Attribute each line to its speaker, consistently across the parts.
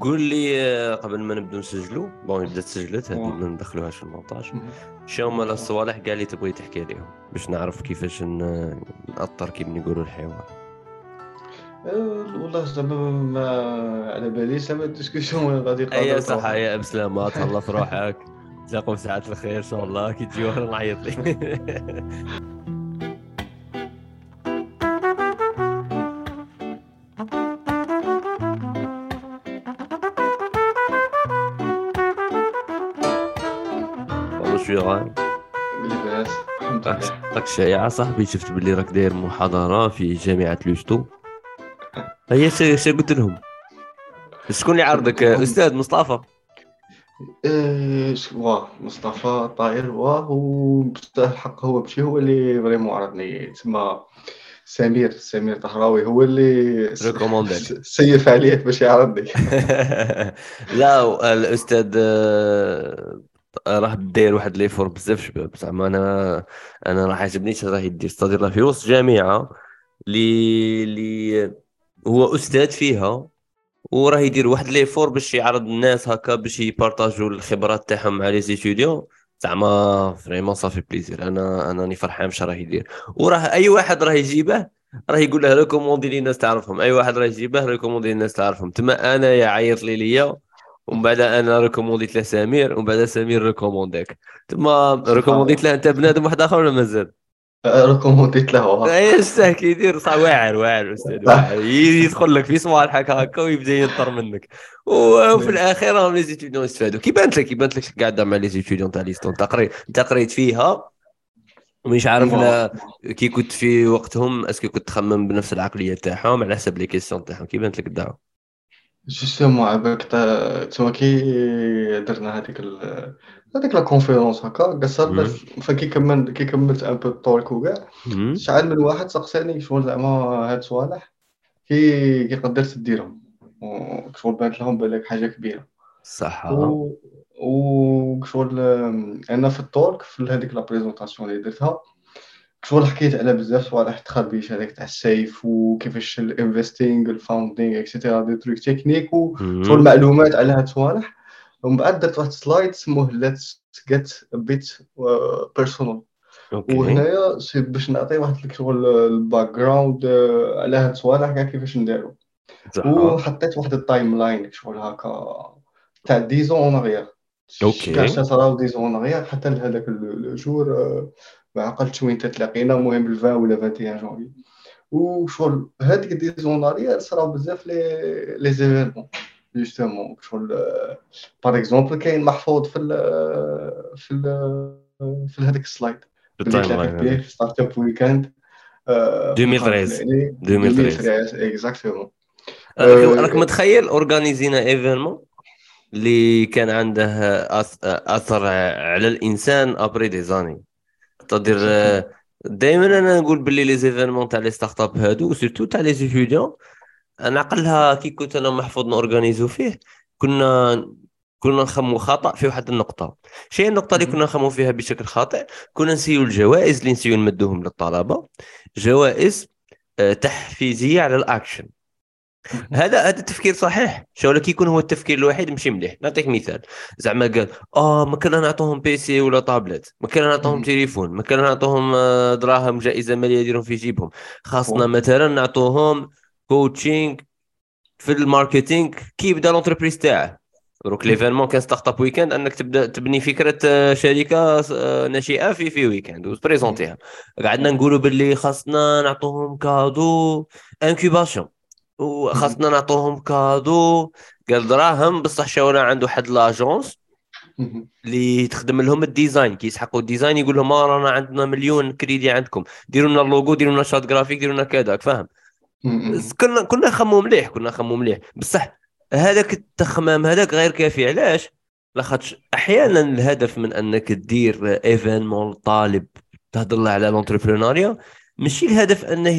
Speaker 1: قول لي آه، قبل ما نبدو نسجلوا bon بدات سجلت هذه. ما ندخلوهاش في المونتاج. شنو هما الصوالح كاع اللي تبغي تحكي عليهم باش نعرف كيفاش ن- نأطر كيف نقولوا الحوار
Speaker 2: أه، والله زعما ما على بالي زعما ال discussion غادي
Speaker 1: اي
Speaker 2: تقدر
Speaker 1: صح. يا بسلامة تهلا في روحك تلاقوا في ساعات الخير إن شاء الله كي تجي نعيط لك غايب
Speaker 2: لاباس الحمد لله.
Speaker 1: راك صاحبي شفت باللي راك داير محاضرة في جامعة لوستو؟ هي ش قلت لهم. شكون اللي عرضك أستاذ مصطفى.
Speaker 2: ش- واه مصطفى طاير واه وبصح الحق هو ماشي هو اللي vraiment عرضني. تسمى سمير سمير طهراوي. هو اللي. س- سيف عليه باش يعرضني.
Speaker 1: لا الأستاذ آه، راه داير واحد l'effort بزاف شباب زعما أنا أنا راه عجبني اش راه يدير c'est-à-dire في وسط جامعة اللي اللي هو أستاذ فيها وراه يدير واحد l'effort باش يعرض الناس هكا باش يبارطاجوا الخبرات تاعهم مع les étudiants. زعما vraiment ça fait plaisir أنا أنا راني فرحان باش راه يدير. وراه أي واحد راه يجيبه راه يقول له recommande لي الناس تعرفهم. أي واحد راه يجيبه recommande لي الناس تعرفهم. تما أنا يا عيط لي ليا. ومن بعد أنا ريكومونديت له سمير ومن بعد سمير ريكومونديك. تما ريكومونديت له انت بنادم واحد اخر ولا مازال؟
Speaker 2: ريكومونديت له واه.
Speaker 1: اي اش كيدير صح واعر واعر أستاذ واعر. يدخل لك في صوالحك هكا ويبدا ينطر منك. وفي الاخير راهم les étudiants يستفادوا. كي بانت لك كي بانت لك قاعدة مع les étudiants تاع l'USTO انت قريت انت قريت فيها. مش عارف لا كي كنت في وقتهم est-ce que كنت تخمم بنفس العقلية تاعهم على حسب les questions تاعهم. كي بانت لك الدعوة.
Speaker 2: justement عباك تا- تما كي درنا هذيك ال... هذيك la conférence هكا قصرنا فكي كملت كي كملت un peu ال talk
Speaker 1: وكاع.
Speaker 2: شحال من واحد سقساني شغل زعما هاد صوالح كي كي قدرت ديرهم وشغل بانت لهم بالك حاجة كبيره
Speaker 1: صح
Speaker 2: و وشغل أنا في ال talk في هذيك la présentation اللي درتها شغل حكيت على بزاف صوالح تخربيش هذاك تاع السيف؟ وكيفاش ال investing ال funding et cetera des trucs techniques و
Speaker 1: مم.
Speaker 2: شغل معلومات على هاد الصوالح ومن بعد درت واحد slide سموه let's get a bit
Speaker 1: personal
Speaker 2: okay. وهنايا باش نعطي واحد شغل ال background على هاد الصوالح كاع كيفاش نديرو.
Speaker 1: صح
Speaker 2: وحطيت واحد التايم لاين شغل هكا تاع ديزون اون
Speaker 1: أوكي.
Speaker 2: كاع صراو ديزون اون حتى لهذاك ال- الجور ما عقلتش وين تتلاقينا المهم ال 20 ولا 21 جونفي وشغل هذيك ديزون اون اغيير صراو بزاف لي لي زيفينمون جوستومون شغل باغ اكزومبل كاين محفوظ في ال في ال في هذاك السلايد. في ستارت اب ويكاند آه،
Speaker 1: 2013.
Speaker 2: 2013 exactement
Speaker 1: راك متخيل اورغانيزينا événement اللي كان عنده أثر على الإنسان après des années تقدر دائما أنا نقول باللي les événements تاع les startups هادو surtout تاع les étudiants أنا عقلها كي كنت أنا محفوظ نورغانيزو فيه كنا كنا نخمو خطأ في واحد النقطة. شيء النقطة اللي. كنا نخمو فيها بشكل خاطئ كنا نسيو الجوائز اللي نسيو نمدوهم للطلبة. جوائز آه، تحفيزية على الاكشن هذا هذا التفكير صحيح. شو كي يكون هو التفكير الوحيد ماشي مليح. نعطيك مثال. زعما قال آه ما كنا نعطوهم PC ولا طابلت ما كنا نعطوهم. تليفون. ما كنا نعطوهم آه، دراهم جائزة مالية يديرون في جيبهم. خاصنا. مثلا نعطوهم coaching في ال marketing. كي يبدأ l'entreprise تاعه؟ دروك l'événement كان startup weekend أنك تبدأ تبني فكرة آه، شركة آه، ناشئة في في ويكاند وتبريزونتيها قعدنا نقولوا باللي خاصنا نعطوهم cadeau incubation وخاصنا نعطوهم cadeau. قال دراهم بصح شاونا عنده واحد
Speaker 2: l'agence.
Speaker 1: اللي تخدم لهم ال design. كي يسحقوا ال design يقول لهم آه رانا عندنا مليون كريدي عندكم. ديروا لنا اللوجو ديروا لنا charte graphique ديروا لنا كذا. فاهم. كنا كنا نخمو مليح كنا نخمو مليح. بصح هذاك التخمام هذاك غير كافي. علاش؟ لاخاطش أحيانا الهدف من أنك دير événement طالب تهضر له على l'entrepreneuriat ماشي الهدف أنه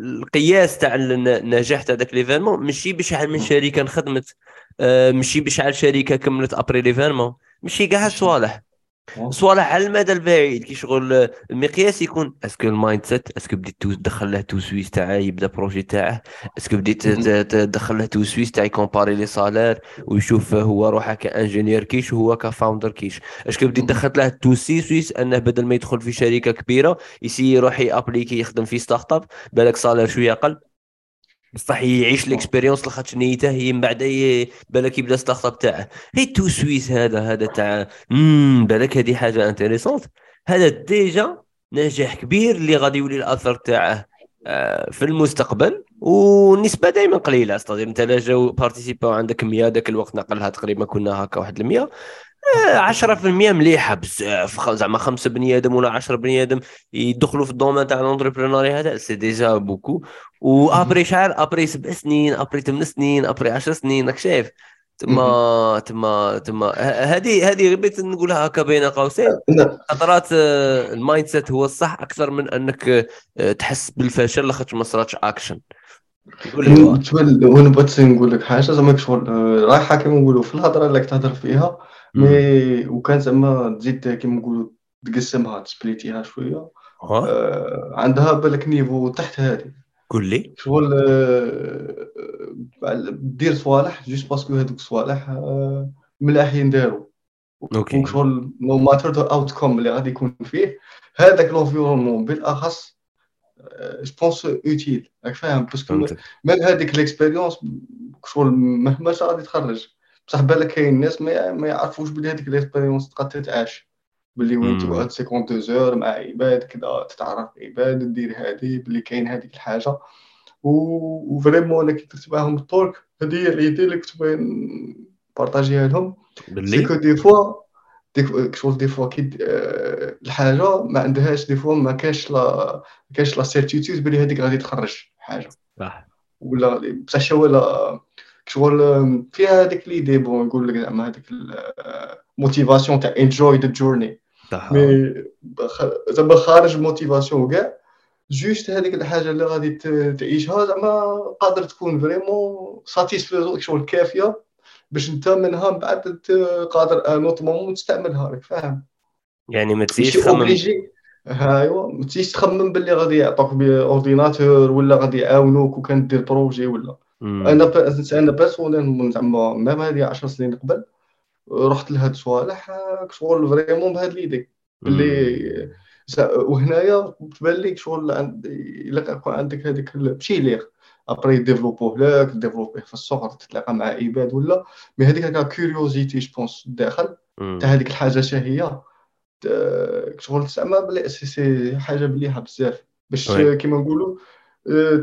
Speaker 1: القياس تاع النجاح تاع ذاك l'événement ماشي بشحال من شركه نخدمت. آه، ماشي بشحال شركه كملت après l'événement ماشي كاع هاد الصوالح صوالح على المدى البعيد كي شغل المقياس يكون est-ce que ال mindset est-ce que بديت تدخل له تو سويس تاعه يبدا projet تاعه est-ce que بديت تدخل له تو سويس تاع يكومباري les salaires ويشوف هو روحه ك ingénieur كيش وهو ك founder كيش. est-ce que بديت دخلت له تو سي سويس أنه بدل ما يدخل في شركة كبيرة يسي يروح يابليكي يخدم في startup بالك salaire شوية أقل. بصح يعيش ال expérience لاخاطش نيته هي من بعد بالك يبدا startup تاعه. هي تو سويس هذا هذا تاع امم بالك هذه حاجة intéressante هذا déjà نجاح كبير اللي غادي يولي الأثر تاعه. في المستقبل والنسبة دائما قليلة أستاذ. لا جاو بارتيسيباو عندك 100 ذاك الوقت نقلها تقريبا كنا هكا واحد 100 10% مليحة بزاف. زعما خمسة بني آدم ولا 10 بني آدم يدخلوا في ال domaine تاع l'entrepreneuriat هذا c'est déjà beaucoup و après شحال après سبع سنين après ثمان سنين après 10 سنين راك شايف. تما تما تما هذه هذه بغيت نقولها هكا بين قوسين. خطرات آه، ال mindset هو الصح أكثر من أنك آه، تحس بالفشل لاخاطش ما صراتش أكشن.
Speaker 2: وأنا بغيت نقول لك حاجة زعما شغل آه، رايحه كيما نقولوا في الهضرة اللي تهضر فيها mais وكان زعما تزيد كيما نقولوا تقسمها تسبليتيها شوية. آه عندها بالك niveau تحت هذه
Speaker 1: قول لي.
Speaker 2: شغل آه دير صوالح juste parce que هذوك الصوالح آه ملاح ينداروا okay. شغل no matter the outcome اللي غادي يكون فيه هذاك l'environnement بالأخص je pense utile راك فاهم؟ parce que même هذيك l'expérience شغل مهما غادي تخرج بصح بالك كاين ناس ما, ما يعرفوش بلي هذيك l'expérience تقدر تتعاش بلي وين تقعد 52 زور مع عباد كذا تتعرف عباد دير هذه بلي كاين هذيك الحاجة. و vraiment أنا كي درت معاهم التورك هذه هي ال idée اللي كنت باغي بارطاجيها لهم. c'est que des fois ديك شغل des fois كي الحاجة ما عندهاش des fois ما كاش la ما كاش la certitude بلي هذيك غادي تخرج حاجة. صح. ولا بصح ولا شغل فيها هذيك l'idée bon نقول لك زعما هذيك ال motivation تاع enjoy the journey mais زعما خارج ال motivation كاع juste هذيك الحاجة اللي غادي تعيشها زعما قادر تكون vraiment satisfaisante شغل كافية باش انت منها من بعد قادر un autre moment تستعملها راك فاهم؟
Speaker 1: يعني ما تزيدش تخمم.
Speaker 2: أيوا ما تزيدش تخمم باللي غادي يعطوك ordinateur ولا غادي يعاونوك وكندير projet ولا. أنا أنا personnel زعما même هذه 10 سنين قبل رحت لهاد الصوالح شغل فريمون بهاد ليدي اللي وهنايا تبان لك شغل إلا كان عندك هذيك ماشي ليغ ابري ديفلوبوه لك ديفلوبيه في السوق تتلاقى مع عباد ولا مي هذيك كيوريوزيتي جو بونس داخل تاع هذيك الحاجة شهيه شغل زعما بلي سي حاجة مليحه بزاف باش كيما نقولوا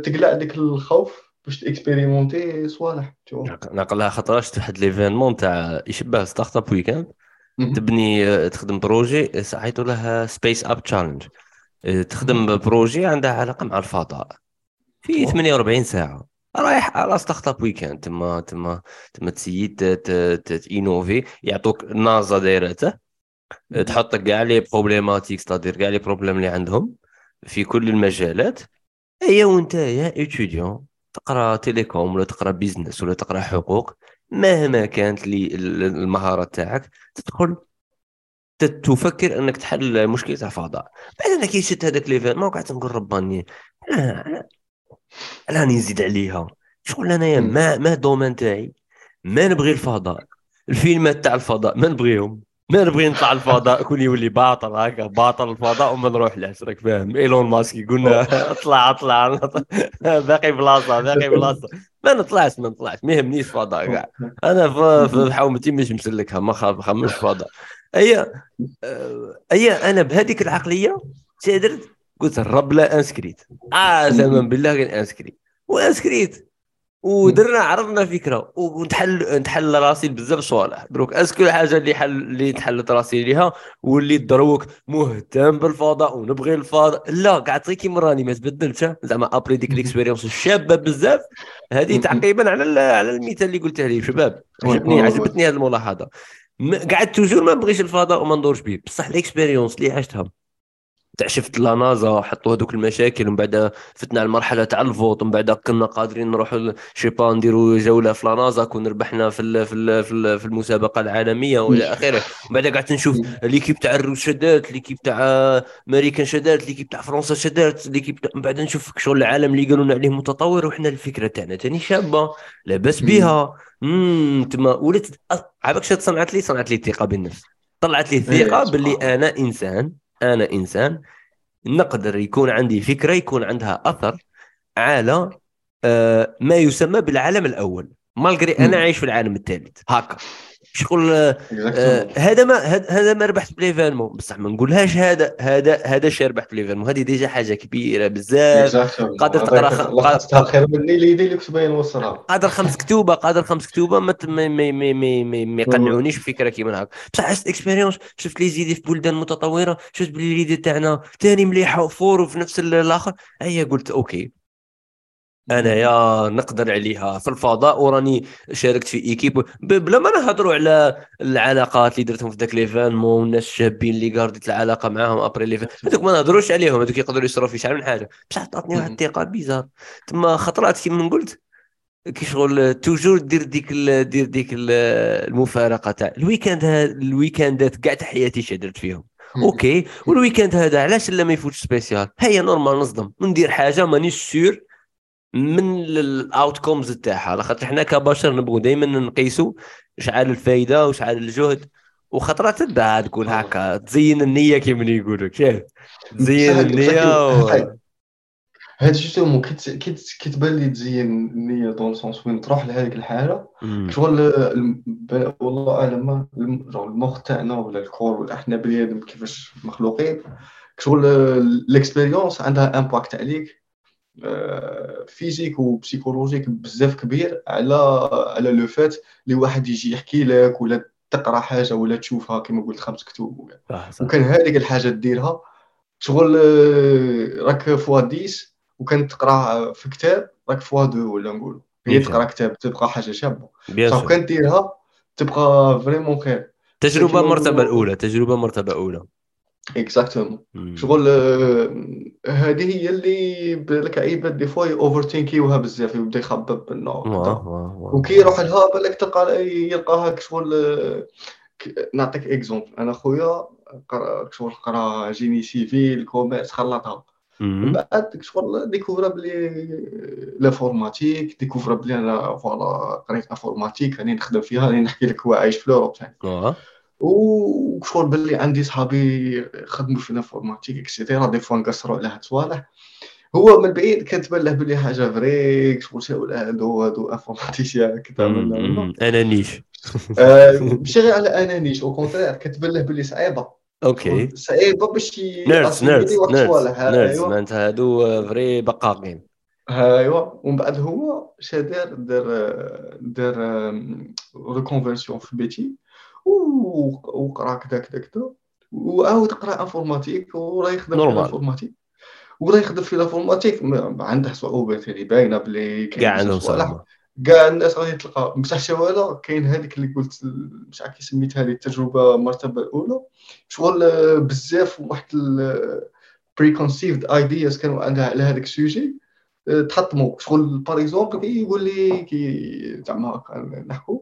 Speaker 2: تقلع ديك الخوف باش تاكسبيريمونتي صوالح
Speaker 1: نقلها خطره شفت واحد l'événement تاع يشبه startup weekend تبني آه، تخدم projet سميتوا له Space Apps Challenge تخدم projet عندها علاقة مع الفضاء. في 48 ساعة. رايح على startup weekend تما تما تما تسيد تينوفي يعطوك نازا دايرته تحط كاع les problématiques c'est-à-dire كاع les problèmes اللي عندهم في كل المجالات. ايا وانت يا étudiant تقرأ télécom ولا تقرأ business ولا تقرأ حقوق مهما كانت لي المهارة تاعك تدخل تفكر إنك تحل مشكلة تاع فضاء بعد أنا كي شفت هذاك ما قعدت نقول رباني أنا راني نزيد عليها. شغل أنايا ما ما domaine تاعي؟ ما نبغي الفضاء. الفيلمات تاع الفضاء ما نبغيهم. ما نبغي نطلع الفضاء؟ كون يولي باطل هكا باطل الفضاء وما نروح لاش راك فاهم. إيلون ماسك يقولنا اطلع اطلع. باقي بلاصه باقي بلاصه ما نطلعش ما نطلعش. ما يهمنيش الفضاء كاع أنا في حومتي مش مسلكها ما خمش فضاء. اي اي أنا بهذيك العقلية درت قلت الرب لا inscrit. آه زمان بالله غير inscrit. و inscrit. ودرنا عرضنا فكره ونتحل نتحل راسي بزاف صوالح. دروك est-ce que الحاجة اللي حل اللي تحلت راسي ليها واللي دروك مهتم بالفضاء ونبغي الفضاء. لا قاعد كيما راني ما تبدلتش زعما après ديك l'expérience الشابة بزاف. هذه تعقيبا على على المثال اللي قلته لي شباب. عجبني عجبتني هذه الملاحظة. قعدت toujours ما نبغيش الفضاء وما ندورش به. بصح l'expérience اللي عشتها تاع شفت la NASA حطوا هذوك المشاكل ومن بعد فتنا على المرحله تاع ال vote ومن بعد كنا قادرين نروحوا je sais pas نديروا جولة في la NASA كون ربحنا في ال في ال في, ال في المسابقة العالمية وإلى آخره. ومن بعد قعدت نشوف l'équipe تاع الروس شدات l'équipe تاع أمريكان شدات l'équipe تاع فرنسا شدات l'équipe تاع من بعد نشوف شغل العالم اللي قالوا لنا عليه متطور وحنا الفكرة تاعنا. ثاني شابة لاباس بها امم تما ولات عابك شاد صنعت لي؟ صنعت لي الثقة بالنفس. طلعت لي الثقة
Speaker 2: إيه،
Speaker 1: باللي أنا إنسان أنا إنسان نقدر يكون عندي فكرة يكون عندها أثر على آه، ما يسمى بالعالم الأول. malgré
Speaker 2: أنا.
Speaker 1: عايش في العالم الثالث. هكا. شغل آه،. هذا ما هذا- ما ربحت ب l'événement بصح ما نقولهاش هذا هذا هذا الشيء ربحت ب l'événement هذه déjà حاجة كبيرة بزاف. قادر
Speaker 2: تقرأ خير مني اللي يدي اللي كنت باين نوصلها
Speaker 1: قادر خمس كتوبة قادر خمس كتوبة ما ما يقنعونيش بفكرة كيما هكا بصح حسيت اكسبيريونس شفت لي زيدي في بلدان متطورة شفت بلي ليدي تاعنا ثاني مليحة وفور وفي نفس ال- الآخر. هيا قلت أوكي. أنا يا نقدر عليها. في الفضاء وراني شاركت في إيكيب. بلا ما نهضروا على العلاقات اللي درتهم في ذاك ليفينمون والناس الشابين اللي قاردت العلاقة معاهم ابري ليفين هذوك ما نهضروش عليهم هذوك يقدروا يصرفوا في شحال من حاجة. بصح عطاتني واحد الثقة بيزار. تما خطرات كيما قلت. كي شغل toujours دير ديك ال- دير ديك ال- المفارقة تاع ال week-end ها الويكاندات كاع تاع حياتي شدرت فيهم. أوكي. وال week-end هذا علاش لا ما يفوتش spécial؟ هيا normal نصدم. وندير حاجة مانيش sûr من ال outcomes تاعها. على خاطر حنا كبشر نبغوا دائما نقيسوا شحال الفايدة وشحال الجهد وخطرات تبدأ تقول هكا تزين النية كيما يقولوا شايف تزين النية و...
Speaker 2: هاد justement كيت كيت كتبان لي تزين النية dans le sens وين تروح لهذيك الحالة
Speaker 1: مم.
Speaker 2: شغل والله أعلم المخ تاعنا ولا le corps ولا إحنا بني آدم كيفاش مخلوقين شغل ال expérience عندها impact عليك. آه، physique و psychologique بزاف كبير على على le fait اللي واحد يجي يحكي لك ولا تقرأ حاجة ولا تشوفها كما قلت خمس كتب وكان هذيك الحاجة ديرها. شغل آه، راك fois 10 وكان تقرأ في كتاب راك fois deux ولا نقول هي تقرأ كتاب تبقى حاجة
Speaker 1: شابة.
Speaker 2: صح كان ديرها تبقى vraiment خير.
Speaker 1: تجربة
Speaker 2: كيما
Speaker 1: مرتبة
Speaker 2: نقولوا-
Speaker 1: الأولى تجربة مرتبة اولى exactement.
Speaker 2: شغل آه، هذه هي اللي بالك عباد des fois overthink يوها بزاف يبدأ يخبب.
Speaker 1: واه واه.
Speaker 2: وكي يروح لها بالك تلقى يلقاها شغل آه، نعطيك exemple أنا خويا شغل قرأ génie civil commerce خلطها من. بعد شغل découvra بلي l'informatique découvra بلي أنا voilà قريت informatique راني نخدم فيها راني نحكي لك هو عايش في
Speaker 1: l'Europe
Speaker 2: وشغل باللي عندي صحابي خدموا في ال informatique et cetera des fois نقصروا على هاد الصوالح. هو من بعيد كتبان له بلي حاجة فريك شغل شاول هادو هادو informaticiens كذا.
Speaker 1: أنا نيش.
Speaker 2: آه، ماشي غير على انانيش أو كونترير كتبان له بلي صعيبة.
Speaker 1: أوكي
Speaker 2: صعيبة باش الصوالح.
Speaker 1: نيرز
Speaker 2: أيوا.
Speaker 1: معناتها هادو فري بقاقين.
Speaker 2: أيوا. ومن بعد هو شا دار دار ريكونفيرسيون في بيتي. وقرا كذا كذا كذا وعاود قرا انفورماتيك وراه يخدم في. الانفورماتيك وراه يخدم في الانفورماتيك ما- عنده صعوبات اللي باينة بلي
Speaker 1: كاع عندهم صعوبه
Speaker 2: كاع الناس غادي تلقى بصح شوالا كاين هذيك اللي قلت مش عارف كي سميتها لي التجربة المرتبه الأولى. شغل آه، بزاف واحد preconceived ideas كانوا عندها على هذاك ال sujet آه، تحطموا شغل par exemple كي يقول لي كي زعما نحكوا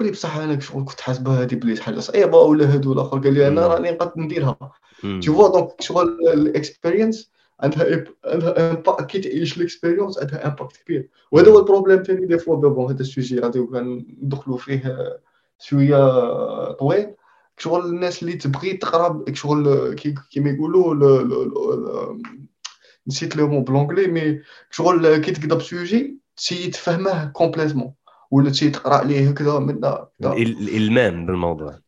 Speaker 2: لي بصح أنا شغل كنت حاسبها هذه بلي حاجة صعيبه ولا هادو الآخر. قال لي
Speaker 1: أنا.
Speaker 2: راني نقدر نديرها. tu vois donc شغل ال expérience عندها عندها impact- كي تعيش ال expérience عندها impact كبير وهذا هو ال problème ثاني des fois bon هذا ال sujet غادي ندخلوا فيه شوية طويل شغل الناس اللي تبغي تقرا شغل كي كيما يقولوا نسيت le mot plonger mais شغل كي تقدر ب sujet تسي تفهمه complètement ولا تسي تقرأ عليه هكذا من
Speaker 1: الإلمام بالموضوع.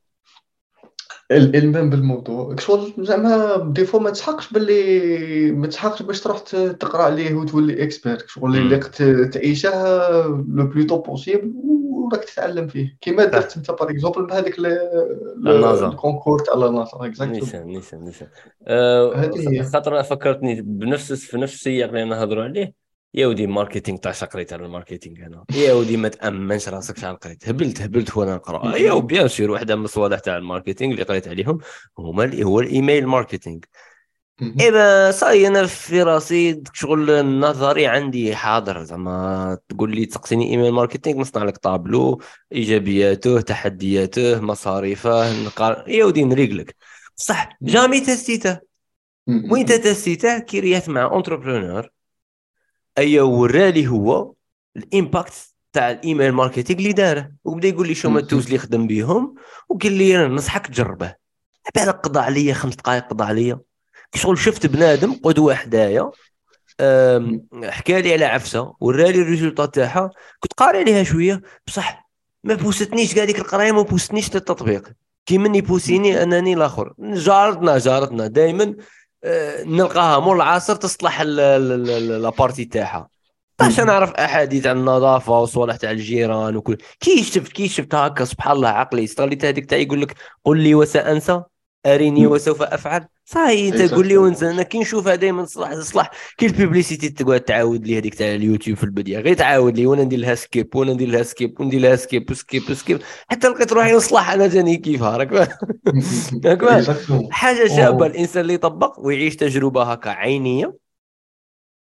Speaker 2: الإلمام بالموضوع. شغل زعما des fois ما تسحقش باللي ما تسحقش باش تروح تقرأ عليه وتولي expert شغل. اللي تعيشه le plus tôt possible وراك تتعلم فيه. كيما درت أنت par exemple بهذاك
Speaker 1: النازا.
Speaker 2: ال concours تاع
Speaker 1: نيشان نيشان آه،
Speaker 2: هذه هي.
Speaker 1: خاطر فكرتني بنفس في نفس السياق اللي نهضروا عليه. يا ودي marketing تاع قريت على ال marketing أنا يا ودي ما تأمنش راسك شحال قريت. هبلت هبلت وأنا نقرأ. يا و bien sûr واحدة من الصوالح تاع ال marketing اللي قريت عليهم هما اللي هو ال email marketing. eh ben ça y est أنا في راسي شغل النظري عندي حاضر زعما تقول لي تسقسيني email marketing نصنع لك طابلو إيجابياته تحدياته مصاريفه نقار. يا ودي نريقلك صح jamais تستيته. وين تستيته؟ كي مع entrepreneur اي ورالي هو ال impact تاع ال email marketing اللي داره. وبدا يقول لي شو ما ال tools اللي خدم بيهم وقال لي أنا ننصحك تجربه. بالك قضى عليا خمس دقائق قضى عليا. شغل شفت بنادم قدوة حدايا. حكى لي على عفسة. ورالي ال résultat تاعها كنت قاري عليها شوية. بصح ما بوستنيش كاع ديك القراية ما بوستنيش للتطبيق كي من يبوسيني أنني الآخر. جارتنا جارتنا دائما نلقاها مول العصر تصلح la partie تاعها. باش نعرف أحاديث عن النظافة وصوالح تاع الجيران وكل. كي شفت كي شفت هكا سبحان الله عقلي استغليت هذيك تاع يقول لك قل لي وسأنسى. أريني وسوف أفعل. صاي أنت قول لي وانت أنا كي نشوفها دائما صلاح صلاح كي ال publicité تقعد تعاود لي هذيك تاع اليوتيوب في البداية غير تعاود لي وأنا ندير لها skip وأنا ندير لها skip وندير لها skip و skip و skip حتى لقيت روحي نصلح أنا جاني كيفها راك حاجة شابة الإنسان اللي يطبق ويعيش تجربة هكا عينية.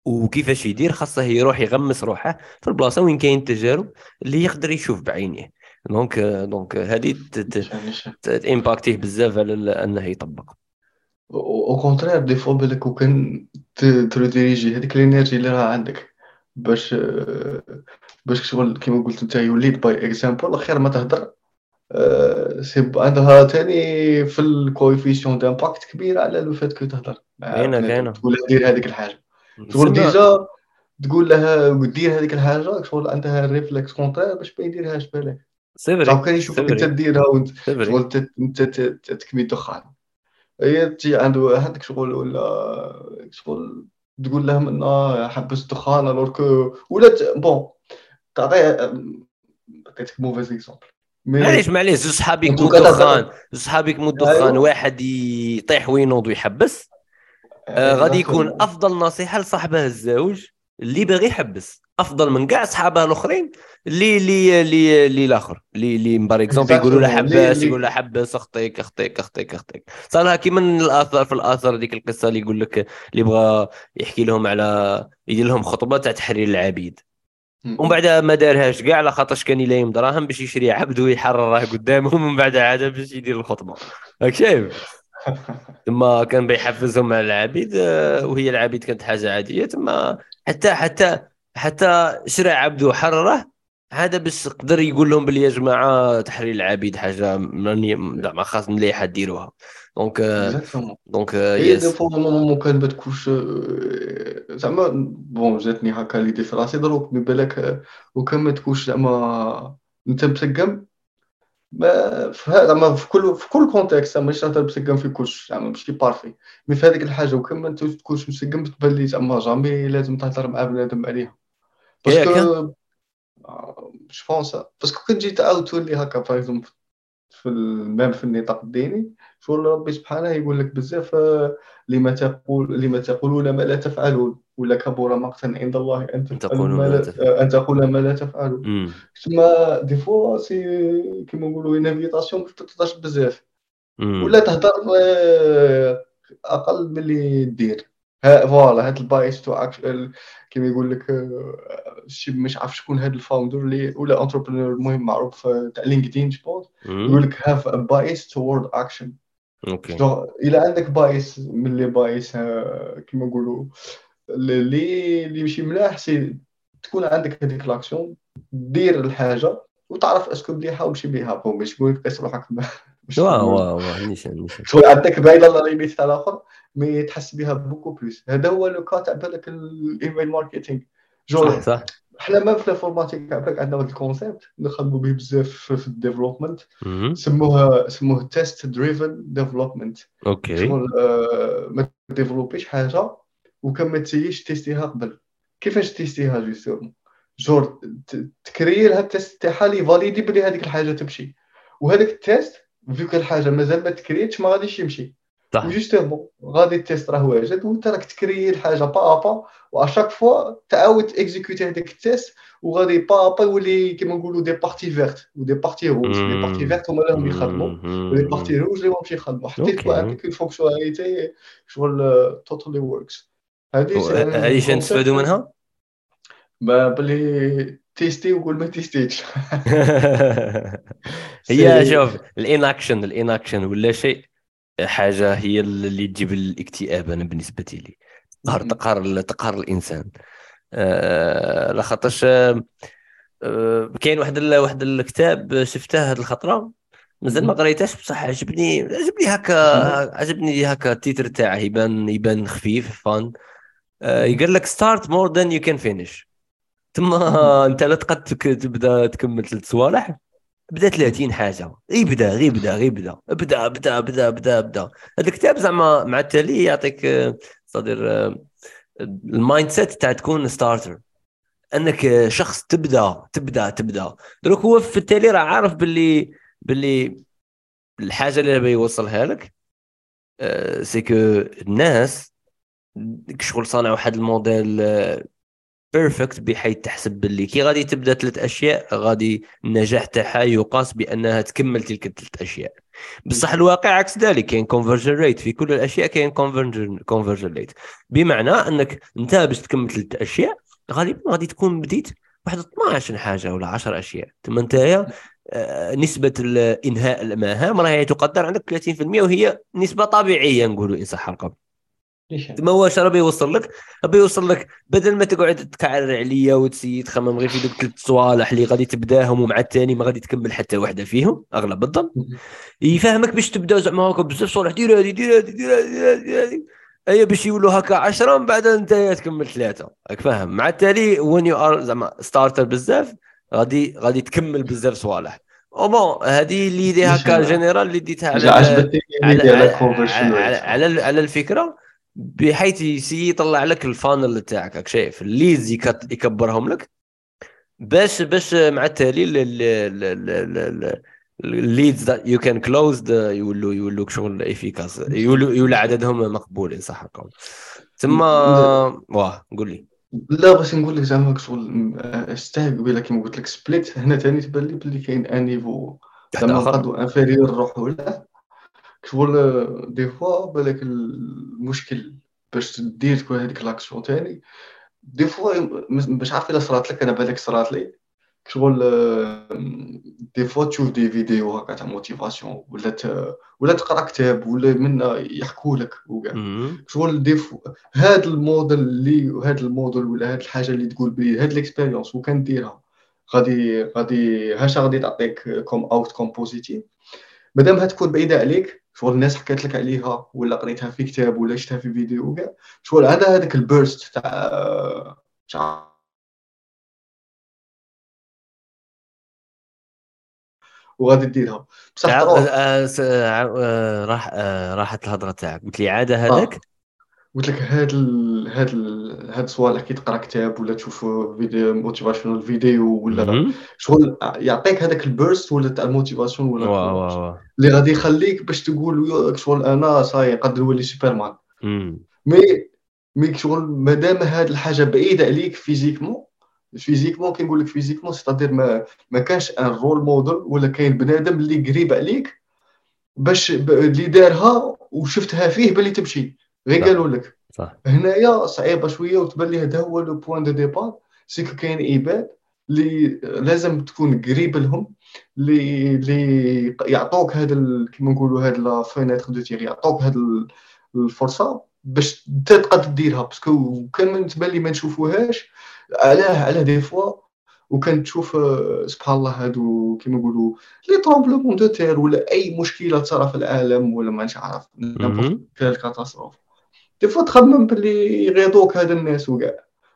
Speaker 1: وكيفاش يدير؟ خاصه يروح يغمس روحه في البلاصة وين كاين التجارب اللي يقدر يشوف بعينيه. donc donc هذه تامباكتيه بزاف على أنه يطبق.
Speaker 2: au contraire des fois بالك وكان ت rediriger هذيك ال énergie اللي راه عندك. باش باش شغل كيما قلت انت يوليد par exemple خير ما تهضر. c'est عندها ثاني في الكويفيسيون d'impact كبير على le fait que تهضر.
Speaker 1: كاينة كاينة
Speaker 2: تقول دير هذيك الحاجة. شغل déjà تقول لها دير هذيك الحاجة شغل عندها réflexe contraire باش ما يديرهاش بالك.
Speaker 1: c'est
Speaker 2: vrai كان يشوفك أنت ديرها وانت شغل أنت تكمي دخان هي تجي عنده عندك شغل ولا شغل تقول لهم إنه حبس الدخان alors que ولا bon تعطيه عطيتك mauvais exemple
Speaker 1: معليش معليش زوج صحابي يكملوا الدخان زوج صحابي يكملوا الدخان أيوه. واحد يطيح وينوض ويحبس. آه غادي يكون أفضل نصيحة لصاحبه الزوج اللي باغي يحبس. أفضل من كاع صحابه الأخرين. اللي اللي اللي اللي الآخر. اللي اللي par exemple يقولوا له حبس يقول له حبس اختيك اختيك اختيك اختيك صار كيما الاثر في الاثر ديك القصة اللي يقول لك اللي بغى يحكي لهم على يدير لهم خطبة تاع تحرير العبيد. ومن بعد ما دارهاش كاع على خاطرش كان يلايم دراهم باش يشري عبد ويحرره قدامهم ومن بعد عاد باش يدير الخطبة. راك شايف؟ ثم كان بيحفزهم على العبيد آه، وهي العبيد كانت حاجة عادية. ثم حتى حتى حتى شرى عبد وحرره هذا بس قدر يقول لهم بلي يا جماعة تحرير العبيد حاجة زعما خاص مليحه ديروها donc donc
Speaker 2: يس des fois ممكن ما تكونش زعما bon جاتني هكا l'idée في راسي دروك من بالك وكان ما تكونش زعما انت مسقم ما في زعما في كل في كل contexte ماشي نهضر مسقم في كلش زعما ماشي parfait mais في هذيك الحاجة وكان ما تكونش مسقم تبان لي زعما jamais لازم تهضر مع بنادم عليها. parce que je pense parce que كنت جيت تعاود تولي هكا par exemple في ال même في النطاق الديني شغل ربي سبحانه يقول لك بزاف لما تقول لما تقولون ما لا تفعلون ولا كبر مقتا عند الله ان تقول ما لا ان تقول ما لا تفعلون تما des fois c'est كيما نقولوا une invitation ما تهضرش بزاف ولا تهضر أقل من اللي دير voilà هاد ال bias to كيما يقول لك آه، شي مش عارف شكون هاد ال founder اللي ولا entrepreneur المهم معروف تاع LinkedIn je pense يقول لك have bias toward action
Speaker 1: okay.
Speaker 2: إلا عندك bias من اللي bias كيما نقولوا اللي اللي ماشي ملاح c'est تكون عندك هذيك l'action دير الحاجة وتعرف est-ce que مليحه ومشي مليحه bon باش تقول قيس روحك.
Speaker 1: واه واه نيشان نيشان.
Speaker 2: عندك باينه la limite تاع الآخر mais تحس بها beaucoup plus. هذا هو le cas تاع بالك ال email marketing.
Speaker 1: جو صح صح.
Speaker 2: حنا ما في ال informatique عندنا واحد ال concept نخدموا به بزاف في ال development. سموها سموه test driven development
Speaker 1: OK.
Speaker 2: شغل آه، ما ديفلوبيش حاجة وكان ما تسييش تيستيها قبل. كيفاش تيستيها justement جور تكري لها ال test تاعها لي فاليدي بلي هذيك الحاجة تمشي. وهذاك ال test فيك الحاجة مازال ما تكريتش ما غاديش يمشي.
Speaker 1: صح.
Speaker 2: و justement غادي test راه واجد وانت راك تكري الحاجة bah bah و à chaque fois تعاود اكزيكوتي هذاك ال test وغادي bah bah يولي كيما نقولوا des parties vertes و des parties rouges des parties vertes هما اللي راهم يخدموا. و des parties rouges اللي ماهمش يخدموا. حتى تكون عندك une fonctionnalité شغل totally works هذه
Speaker 1: هذه شنو نستفادوا منها؟
Speaker 2: باللي تيستي وقول ما تيستيتش.
Speaker 1: هي شوف ال inaction ال inaction ولا شيء حاجة هي اللي تجيب الاكتئاب أنا بالنسبة لي. تقهر تقهر تقهر الإنسان. آه لخاطرش آه كاين واحد واحد الكتاب شفته هذه الخطرة؟ مازال ما قريتهاش بصح عجبني عجبني هكا عجبني هكا ال titre تاعه يبان يبان خفيف fun آه يقول لك Start More Than You Can Finish تما انت لا تقد تبدا تكمل ثلاث صوالح. بدا 30 حاجة. اي بدا غير بدا غير بدا بدا بدا بدا بدا بدا هذا الكتاب زعما مع التالي يعطيك صدر ال mindset تاع تكون starter انك شخص تبدا تبدا تبدا. دروك هو في التالي راه عارف باللي باللي الحاجة اللي بيوصلها لك c'est que الناس شغل صانع واحد ال model perfect بحيث تحسب باللي كي غادي تبدا ثلاث أشياء غادي النجاح تاعها يقاس بأنها تكمل تلك الثلاث أشياء. بصح الواقع عكس ذلك كاين conversion rate في كل الأشياء كاين conversion conversion rate بمعنى أنك أنت باش تكمل ثلاث أشياء غالبا غادي تكون بديت واحد 12 حاجة ولا 10 أشياء. ثم أنت آه، نسبة انهاء المهام راهي تقدر عندك 30% وهي نسبة طبيعية نقولوا إن صح القول. ما هو اش راه يوصل لك راه يوصل لك بدل ما تقعد تكعر عليا وتسيي تخمم غير في دوك ثلاث صوالح اللي غادي تبداهم ومع الثاني ما غادي تكمل حتى واحدة فيهم أغلب الظن. يفهمك باش تبدأ زعما هكا بزاف صوالح دير هذه دير هذه دير هذه دير هذه اي باش يولوا هكا 10 من بعد أنت تكمل ثلاثة. راك فاهم؟ مع التالي when you are زعما starter بزاف غادي غادي تكمل بزاف صوالح ah bon هذه l'idée هكا générale اللي ديتها على على, على, على, على الفكرة. بحيث يسي يطلع لك ال funnel تاعك شايف؟ ال leads يكبرهم لك. باش باش مع التالي ال leads you can closed يولوا يولوا شغل efficaces يولوا يولوا عددهم مقبول إن صح القول ثم واه قول لي.
Speaker 2: لا بس نقول لك زعما شغل استاهل قبيله كيما قلت لك split هنا ثاني تبان لي بلي كاين un niveau زعما قدو inférieur نروحوا له شغل des fois بالك المشكل باش دير تكون هذيك l'action تاني. des fois باش عارف إلا صرات لك أنا بالك صرات لي. شغل des fois تشوف des vidéos هكا تاع motivation ولا ولا تقرأ كتاب ولا منا يحكوا لك وكاع. شغل des fois هاد الموديل اللي هاد الموديل ولا هاد الحاجة اللي تقول بلي هاد l'expérience وكان ديرها. غادي غادي هاش غادي تعطيك comme outcome positif مادام تكون بعيدة عليك شغل الناس حكات لك عليها ولا قريتها في كتاب ولا شفتها في فيديو كاع شغل عندها هذاك ال burst تاع وغادي ديرها.
Speaker 1: بصح آه، آه، آه، راح راحت الهضرة تاعك. قلت لي عادة هذاك؟
Speaker 2: قلت لك هاد ال... هاد ال... هاد الصوالح كي تقرا كتاب ولا تشوف فيديو motivational فيديو ولا شغل يعطيك هذاك ال burst ولا تاع ال motivation
Speaker 1: ولا
Speaker 2: اللي غادي يخليك باش تقول شغل أنا صاي نقدر نولي سوبرمان مي مي شغل مادام هاد الحاجة بعيدة عليك physiquement physiquement كي نقول لك physiquement c'est-à-dire ما ما كانش un role model ولا كاين بنادم اللي قريب عليك باش اللي دارها وشفتها فيه باللي تمشي. غير قالوا لك
Speaker 1: صح.
Speaker 2: هنايا صعيبة شوية وتبان لي هذا هو le point de départ c'est que كاين عباد اللي لازم تكون قريب لهم اللي اللي يعطوك هذا كيما نقولوا هذا la fenêtre de tir يعطوك هذا الفرصة باش انت تقدر ديرها parce que كان من تبان لي ما نشوفوهاش علاه على des fois وكان تشوف سبحان الله هادو كيما نقولوا les tremblements de terre ولا أي مشكلة تصرا في العالم ولا ما نعرف catastrophe des fois تخمم باللي يغيضوك هاد الناس وكاع.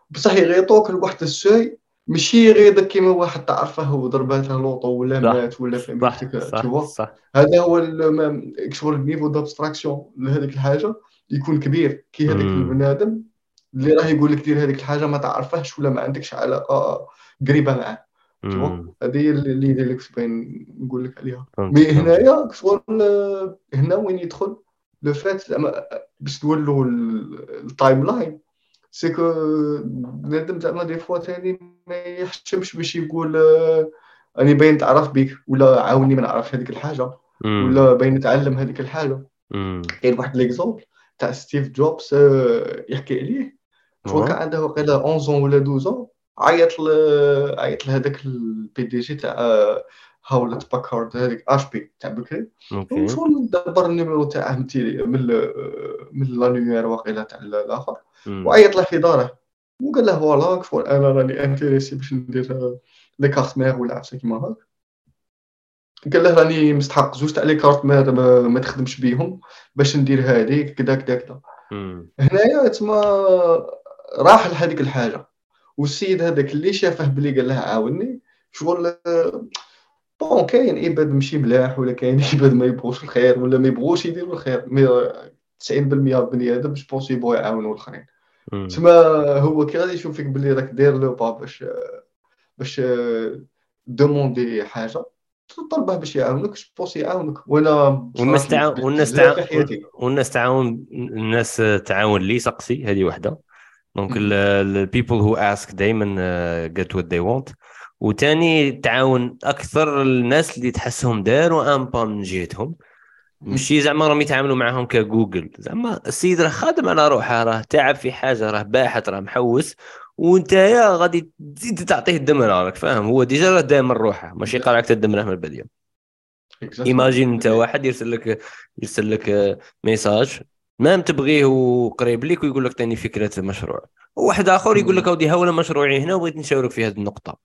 Speaker 2: بصح يغيضوك لواحد الشيء ماشي يغيضك كيما واحد تعرفه وضرباته l'auto ولا مات ولا
Speaker 1: فهمتك صح,
Speaker 2: هذا هو شغل ال niveau d'abstraction لهذيك الحاجة؟ يكون كبير كي هذاك البنادم اللي راه يقول لك دير هذيك الحاجة ما تعرفهاش ولا ما عندكش علاقة قريبة معاه. هذه هي اللي يدير لك باين نقول لك عليها. mais هنايا شغل هنا وين يدخل؟ le fait زعما باش تولوا ال timeline c'est que بنادم زعما des fois ثاني ما يحشمش باش يقول آه، راني باين تعرف بك ولا عاوني ما نعرفش هذيك الحاجة ولا باين نتعلم هذيك الحاجة. كاين واحد l'exemple تاع ستيف جوبز آه، يحكي عليه. شو كان عنده وقيلا 11 ولا 12 عيط عيط لهذاك ال PDG تاع Hewlett Packard هذيك HP تاع بكري وشغل دبر ال numéro تاعه من من l'annuaire واقيلا تاع الآخر. وعيط له في داره. وقال له voilà شغل أنا راني intéressé باش ندير les cartes mères ولا عرفتي كيما هاك. قال له راني مستحق زوج تاع les cartes mères ما, ما تخدمش بيهم باش ندير هذيك كذا كذا كذا هنايا تما راح لهذيك الحاجة. والسيد هذاك اللي شافه بلي قال له عاوني. شغل bon كاين عباد ماشي ملاح ولا كاين عباد ما يبغوش الخير ولا ما يبغوش يديروا الخير. mais 90% بني آدم je pense يبغوا يعاونوا الآخرين. تما هو كي غادي يشوف فيك بلي راك داير le pas باش باش demander حاجة طلبه باش يعاونك je pense يعاونك. وأنا
Speaker 1: والناس تعاون والناس تعاون والناس تعاون الناس تعاون لي سقسي هذه وحدة. donc ال people who ask دائما get what they want وثاني تعاون أكثر الناس اللي تحسهم داروا un pas من جهتهم. ماشي زعما راهم يتعاملوا معاهم كجوجل. زعما السيد راه خادم على روحه راه تعب في حاجة راه باحث راه محوس وانت يا غادي تزيد تعطيه الدمره راك فاهم؟ هو déjà راه دايم روحه ماشي قارعك الدمره من البدايه imagine أنت واحد يرسل لك يرسل لك message ما تبغيه وقريب لك ويقول لك ثاني فكرة مشروع. وواحد آخر يقول لك أودي ها ولا مشروعي هنا وبغيت نشاورك في هذه النقطة.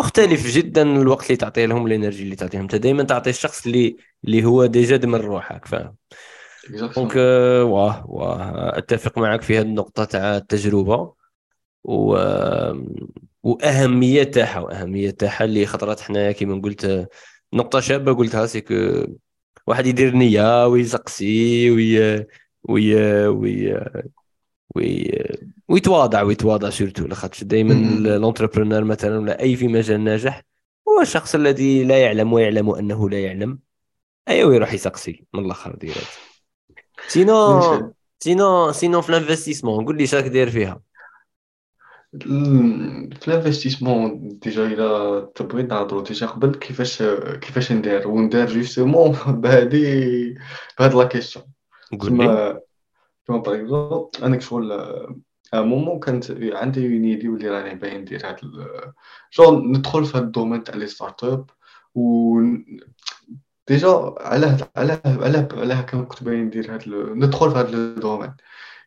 Speaker 1: مختلف جدا الوقت اللي تعطيه لهم ال energy اللي تعطيهم أنت دائما تعطي الشخص اللي اللي هو déjà دمر روحك فاهم؟ donc واه واه. أتفق معك في هذه النقطه تاع التجربة. و واهميه تاعها واهميه تاعها اللي خطرات حنايا كيما قلت نقطة شابة قلتها سي واحد يدير نية ويسقسي وي وي وي وي ويتواضع ويتواضع surtout لاخاطش دائما ال entrepreneur مثلا ولا أي في مجال ناجح هو الشخص الذي لا يعلم ويعلم أنه لا يعلم. ايوا يروح يسقسي من الآخر ديرات sinon sinon sinon في ال investissement قول لي شاك داير فيها.
Speaker 2: في ال investissement déjà إلى تبغي نهضرو déjà قبل كيفاش كيفاش ندير وندير justement بهادي بهاد la question
Speaker 1: قول لي.
Speaker 2: comme par exemple أنا شغل moment كانت عندي une idée واللي راني باغي ندير هاد شغل ندخل في هاد ال domaine تاع les startups و déjà علاه علاه علاه علاه كنت باغي ندير هاد ندخل في هاد ال domaine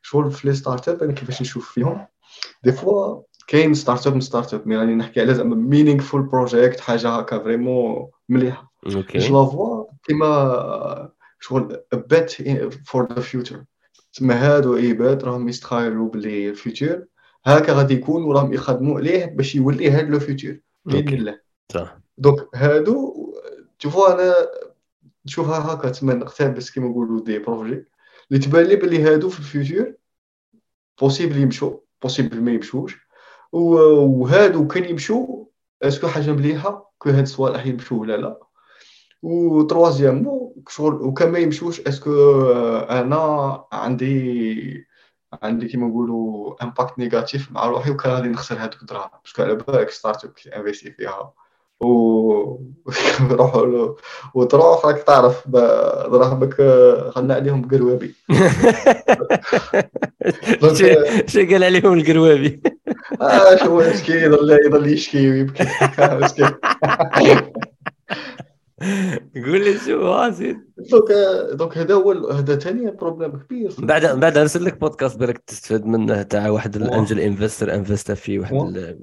Speaker 2: شغل في les startups أنا كيفاش نشوف فيهم؟ des fois كاين startup startup mais راني نحكي على زعما meaningful project حاجة هكا vraiment مليحة.
Speaker 1: OK
Speaker 2: je la vois كيما شغل bet for the future تما هادو عباد راهم يستخايلوا بلي ال future هكا غادي يكون وراهم يخدموا عليه باش يولي هاد le future بإذن الله. donc هادو تشوفوا أنا نشوفها هكا تما نقتبس كيما نقولوا des projets اللي تبان لي بلي هادو في ال future possible يمشوا possible ما يمشوش. وهادو كان يمشوا est-ce que حاجة مليحة que هاد الصوالح يمشوا ولا لا. و troisièmement شغل وكان ما يمشوش est-ce que أنا عندي عندي كيما نقولوا impact négatif مع روحي وكان غادي نخسر هذوك الدراهم parce que على بالك startup investi فيها و روحوا وتروح راك تعرف دراهمك غنى عليهم القروابي
Speaker 1: شو قال عليهم القروابي؟
Speaker 2: آه شو مسكين يضل يضل يشكي ويبكي. مسكين
Speaker 1: قول لي شو هازين
Speaker 2: donc donc هذا هو هذا ثاني problème كبير.
Speaker 1: بعد بعد أرسل لك بودكاست بالك تستفاد منه تاع واحد ال angel investor investi في واحد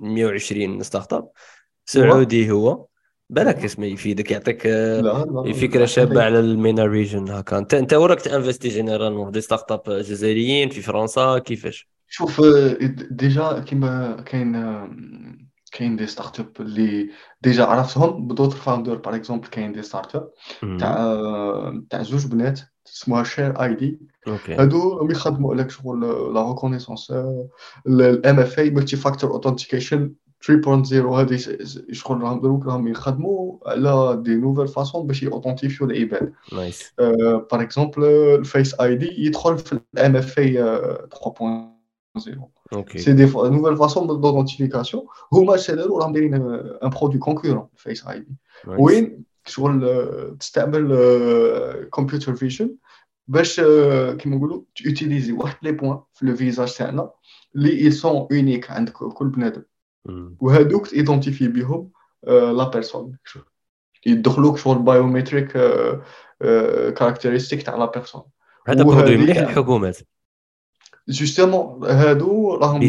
Speaker 1: 120 startup سعودي هو. بالك اسمه يفيدك يعطيك فكرة شابة على ال MENA region هكا. أنت أنت وراك ت investi généralement des startups جزائريين في فرنسا كيفاش؟
Speaker 2: شوف déjà كيما كاين كاين des startups اللي déjà عرفتهم بدوتر founder par exemple كاين des startups تاع تاع زوج بنات اسمها ShareID هادو راهم يخدموا عليك شغل la reconnaissance ال MFA multi-factor authentication 3.0 هذه شغل راهم دروك راهم يخدموا على des nouvelles façons باش ي authentifi و العباد.
Speaker 1: mais
Speaker 2: par exemple ال Face ID يدخل في ال MFA 3.0
Speaker 1: OK
Speaker 2: c'est des nouvelles façons d'identification هما شادروا راهم دايرين un produit concurrent Face ID وين شغل آه، تستعمل computer vision باش آه، كيما نقولوا ت utiliser واحد les points في le visage تاعنا اللي sont uniques عند كل بنادم وهادوك ت identifier بهم la personne يدخلوك شغل biometric characteristic تاع la personne
Speaker 1: هذا produit مليح الحكومات
Speaker 2: justement هادو راهم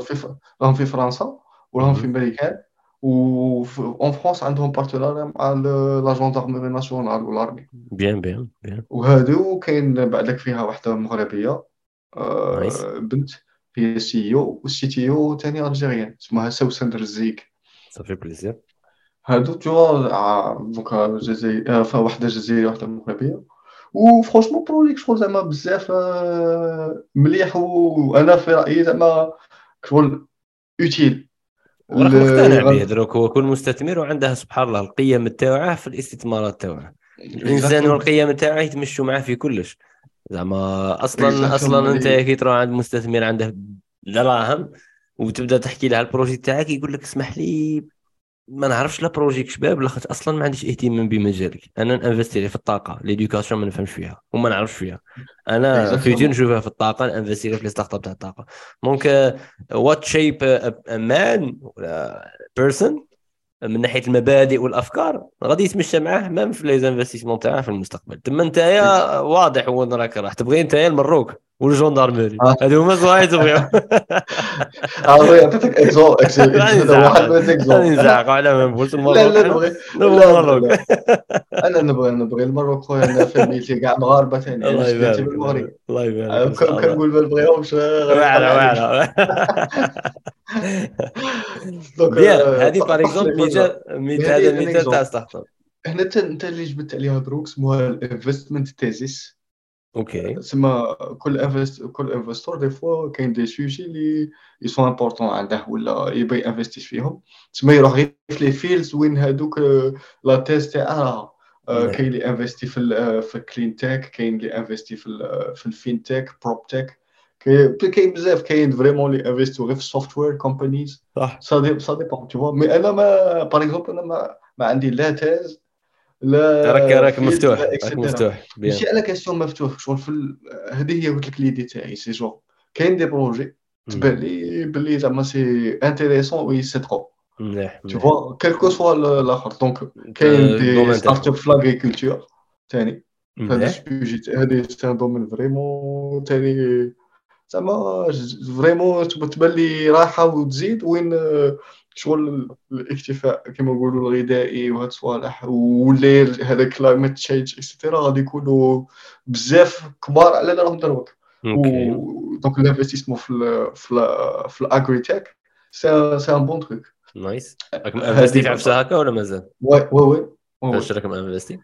Speaker 2: في راهم في فرنسا وراهم في امريكان و en France عندهم partenaire مع la gendarmerie nationale و
Speaker 1: l'armée bien bien bien
Speaker 2: وهادو كاين بعدك فيها واحدة مغربية بنت هي ال CEO وال CTO ثاني algérienne اسمها سوسن درزيك
Speaker 1: ça fait plaisir
Speaker 2: هادو en tout cas جزائر واحدة جزائرية واحدة مغربية. و franchement projet شغل زعما بزاف مليح وأنا في رأيي زعما شغل utile.
Speaker 1: وراك مقتنع به دروك هو كل مستثمر وعنده سبحان الله القيم تاعه في الاستثمارات تاعه. الإنسان والقيم تاعه يتمشوا معاه في كلش. زعما أصلا أصلا أنت كي تروح عند مستثمر عنده دراهم وتبدأ تحكي له ال projet تاعك يقول لك اسمح لي ما نعرفش لا projet شباب لاخاطش أصلا ما عنديش اهتمام بمجالك أنا ن investir في الطاقة l'éducation ما نفهمش فيها وما نعرفش فيها. أنا future نشوفها في الطاقة ن investir في les startups تاع الطاقه دونك وات شيب مان ولا بيرسون من ناحية المبادئ والأفكار؟ غادي يتمشى معاه مام في لي انفستيسمون تاعه في المستقبل. تما انت واضح وين راك راح. تبغي انت المروك والجوندارميري آه. هذو هما تبغيهم
Speaker 2: آه عطيتك اكزو واحد من
Speaker 1: نزعق على ما نقولش المروك
Speaker 2: لا لا نبغي المروك أنا نبغي نبغي المروك خويا أنا فاميلتي كاع مغاربه ثاني
Speaker 1: الله يبارك الله يبارك
Speaker 2: كنقول ما نبغيهمش
Speaker 1: واعره واعره bien هذه par exemple مثال مثال هذا مثال تاع startup
Speaker 2: هنا انت اللي جبت عليها دروك اسمها ال investment
Speaker 1: thesis okay
Speaker 2: تسمى كل invest كل investor des fois كاين des sujets اللي ils sont importants عنده ولا يبغي investir فيهم تسمى يروح غير في les fields وين هادوك la thèse تاعها كاين اللي investi في في ال clean tech كاين اللي investi في في ال fintech proptech كاين بزاف كاين vraiment اللي investi و غير في ال software companies
Speaker 1: صح
Speaker 2: ça dépend tout mais أنا ما par exemple أنا ما, ما عندي la thèse لا
Speaker 1: راك راك مفتوح راك مفتوح
Speaker 2: ماشي على question مفتوح شغل في هذه هي قلت لك l'idée تاعي سي جو كاين des projets تبان لي بلي زعما c'est intéressant ويصدقوا
Speaker 1: مليح
Speaker 2: toutefois quel que soit الآخر donc كاين des startups في l'agriculture ثاني هذا ال sujet c'est un domaine vraiment ثاني زعما vraiment تبان لي راحه وتزيد وين شغل الاكتفاء كما نقولوا الغذائي وهاد الصوالح والليل هذا climate change et cetera غادي يكونوا بزاف كبار على راهم دروك. donc ال investissement في في في ال agritech c'est un bon truc
Speaker 1: nice راكم investi في عفسة هكا ولا مازال؟
Speaker 2: oui oui oui
Speaker 1: فاش راكم investi؟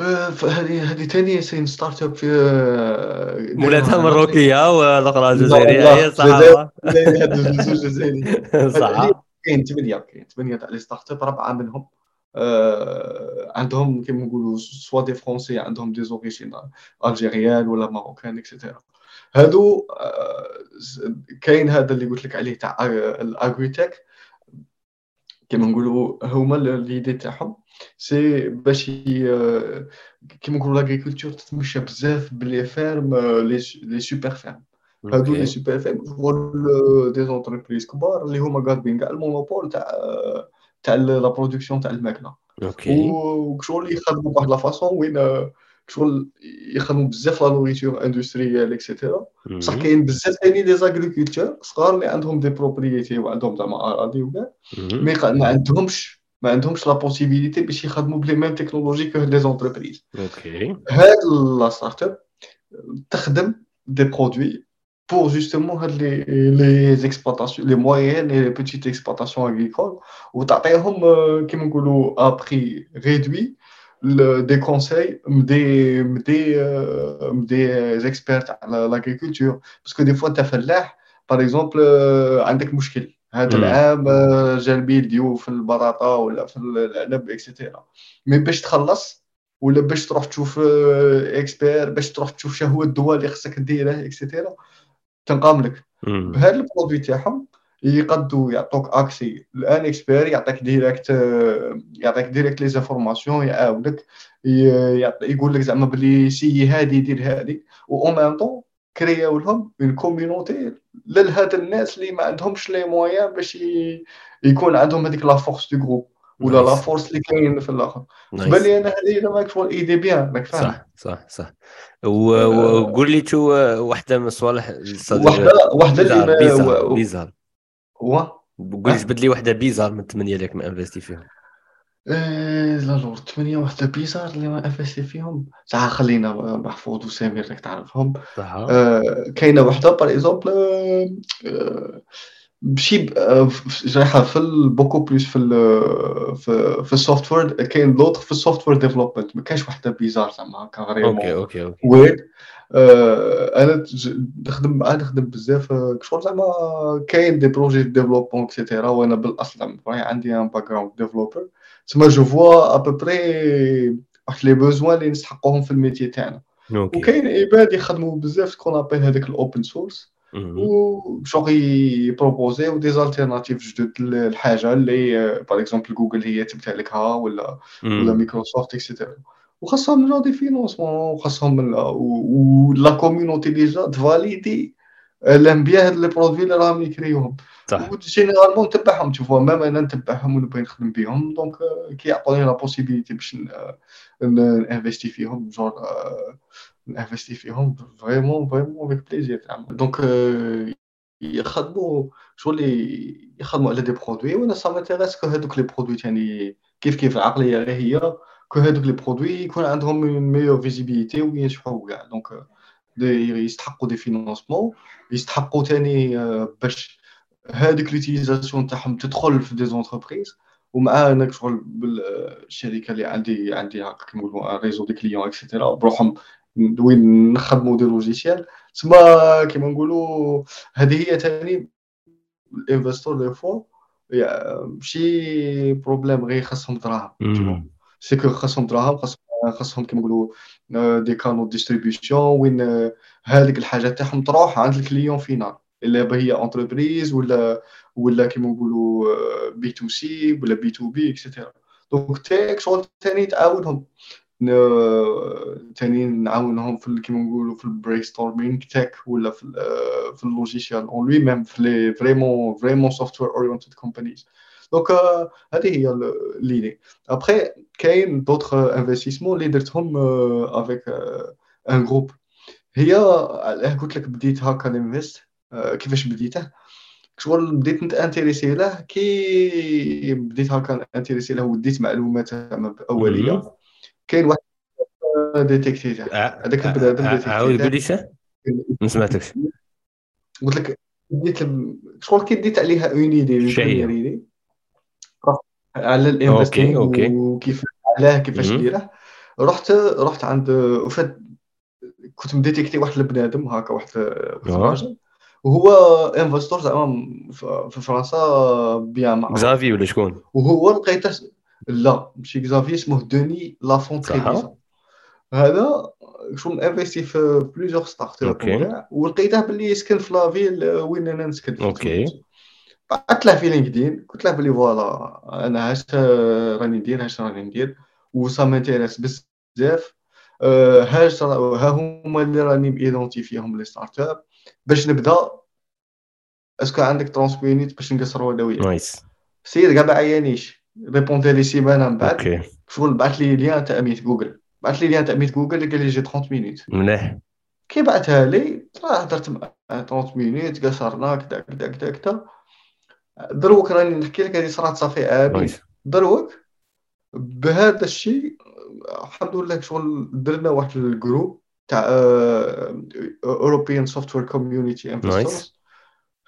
Speaker 2: هذه هذه ثاني c'est une startup في
Speaker 1: مولاتها مروكية والاخرى جزائريه هي صح
Speaker 2: هذو زوج جزائري
Speaker 1: صح
Speaker 2: كاين ثمانيه كاين ثمانيه تاع les startups ربعه منهم. عندهم كيما نقولوا soit des Français عندهم des origines algériennes ولا marocaines et cetera هادو كاين هذا اللي قلت لك عليه تاع ال agritech كيما نقولوا هما l'idée تاعهم. c'est باش كيما نقولوا l'agriculture تتمشى بزاف ب les fermes les super fermes هادو les super fermes شغل des entreprises كبار اللي هما قابضين كاع ال monopole تاع تاع la production تاع الماكله
Speaker 1: okay
Speaker 2: وشغل يخدموا بواحد la façon وين شغل يخدموا بزاف la nourriture industrielle et cetera بصح كاين بزاف ثاني les agriculteurs صغار اللي عندهم des propriétés وعندهم زعما اراضي وكاع mais ما عندهمش ما عندهمش la possibilité باش يخدموا ب les mêmes technologies que les
Speaker 1: entreprises
Speaker 2: okay هاد la startup تخدم des produits pour justement les, les exploitations, les moyennes et les petites exploitations agricoles, où tu as qui à prix réduit le, des conseils, des, des, euh, des experts à l'agriculture. Parce que des fois, tu as fait l'air, par exemple, عندك مشكل هذا
Speaker 1: مم.
Speaker 2: العام آه، جا البيديو في البطاطا ولا في العنب اكسيتيرا مي باش تخلص ولا باش تروح تشوف اكسبير باش تروح تشوف شنو هو الدواء اللي خصك ديره اكسيتيرا تنقام لك. بهذا البرودوي تاعهم يقدوا يعطوك أكسي الان اكسبير يعطيك ديريكت يعطيك direct les informations يعاودك ي- يعط- يقول لك زعما بلي c'est هادي دير هادي و en même temps créa و لهم une community لهاد الناس اللي ما عندهمش les moyens باش يكون عندهم هذيك la force de groupe ولا
Speaker 1: la
Speaker 2: force اللي كاين في الآخر. تبان لي أنا هذه الا ماك شغل idée bien راك فاهم
Speaker 1: صح صح صح. و- وقول لي تو واحدة من الصوالح صديق
Speaker 2: وحده وحدة اللي
Speaker 1: bizarre
Speaker 2: ما
Speaker 1: bizarre
Speaker 2: و-
Speaker 1: قول لي جبد لي واحدة bizarre من الثمانية اللي راك investi فيهم.
Speaker 2: إيه alors ثمانية واحدة bizarre اللي ما investi فيهم. صح خلينا محفوظ وسامر راك تعرفهم. آه، كاينة واحدة par exemple آه، ف- رايحة في ال- beaucoup plus في ال في في ال software كاين l'autre في ال software development. ما كاينش واحدة bizarre زعما هكا
Speaker 1: okay
Speaker 2: vraiment
Speaker 1: okay okay.
Speaker 2: وين آه، أنا نخدم معاه نخدم بزاف آه، شغل زعما كاين des projets développement et cetera وأنا بالأصل زعما عندي un background développeur تسمى je vois à peu près واحد les besoins اللي نستحقوهم في ال métier تاعنا.
Speaker 1: Okay.
Speaker 2: وكاين عباد يخدموا بزاف qu'on appelle هذاك ال open
Speaker 1: source.
Speaker 2: وشغل يبروبوزيو des alternatives جدد للحاجه اللي par exemple جوجل هي تمتلكها ولا ولا
Speaker 1: مم.
Speaker 2: مايكروسوفت et cetera وخاصهم déjà des financements وخاصهم ولا community déjà تفاليدي الانبياء هاد les produits اللي راهم يكريوهم
Speaker 1: صح
Speaker 2: و généralement نتبعهم تشوفوا même أنا نتبعهم ونبغي نخدم بهم donc كيعطوني la possibilité باش نانفيستي فيهم جور نانفيستي فيهم vraiment vraiment avec plaisir donc يخدموا شغل يخدموا على des produits وأنا ça m'intéresse que هادوك les produits تاني كيف كيف العقليه غير هي que هادوك les produits يكون عندهم meilleure visibilité وينجحوا كاع donc يستحقوا des financements يستحقوا تاني باش هذيك l'utilisation تاعهم تدخل في des entreprises ومع انك شغل بالشركة اللي عندي عندي كيما نقولوا réseau des clients et cetera بروحهم وين نخدموا des logiciels. تسمى كيما نقولوا هذه هي ثاني ال investor des fois ماشي problème غير خاصهم دراهم. c'est que خاصهم دراهم خاصهم خاصهم كيما نقولوا آه، des canaux distribution وين آه، هذيك الحاجة تاعهم تروح عند ال client final إلا هي entreprise ولا ولا كيما نقولوا B to C ولا B to B et cetera donc تاك شغل ثاني تعاونهم. ثاني نعاونهم في كيما نقولوا في ال brainstorming تاك ولا في آه، في ال logiciel en lui-même في les vraiment vraiment software oriented companies donc هذه هي l'idée après كاين d'autres investissements اللي درتهم avec un groupe هي علاه قلت لك بديت هكا ننفست. كيفاش بديته؟ شغل بديت نتانتيريسي له كي بديت هكا انتيريسي له وديت معلومات اوليه. كاين واحد ديتيكتي تاعه
Speaker 1: ع-
Speaker 2: هذاك
Speaker 1: ع-
Speaker 2: البنادم ديتيكتي
Speaker 1: عاود قول لي ما سمعتكش.
Speaker 2: قلت لك ديت شغل كي ديت عليها une idée على ال
Speaker 1: investing
Speaker 2: وكيف علاه كيفاش. ديره. رحت رحت عند وفات كنت مديتيكتي واحد البنادم هكا واحد الراجل وهو investor زعما في فرنسا bien معروف.
Speaker 1: كزافي ولا شكون؟
Speaker 2: وهو لقيته لا ماشي كزافي اسمه دوني لافون
Speaker 1: صح
Speaker 2: تريفيزون هذا شغل investi في
Speaker 1: plusieurs
Speaker 2: start-up ولقيته باللي يسكن في la ville وين أنا نسكن okay. بعثت له في لينكدين قلت له بلي voilà أنا هاش راني ندير هاش راني ندير و ça m'intéresse بزاف. آه، هاش ها هما اللي راني ميدونتيفيهم les start-up باش نبدا est-ce que عندك 30 minutes باش نقصروا أنا وياك
Speaker 1: nice.
Speaker 2: سير كاع ما عيانيش. ريبوندي لي سيمانه من بعد شغل بعث لي lien تاع Meet جوجل بعث لي lien تاع Meet جوجل قال لي j'ai 30 minutes
Speaker 1: مليح
Speaker 2: كي بعثها لي راه هضرت معاه 30 minutes قصرنا كدا كدا كدا كدا دروك راني نحكي لك هذه صرات صافي عامين دروك بهذا الشيء الحمد لله شغل درنا واحد ال groupe تاع European software
Speaker 1: community
Speaker 2: investors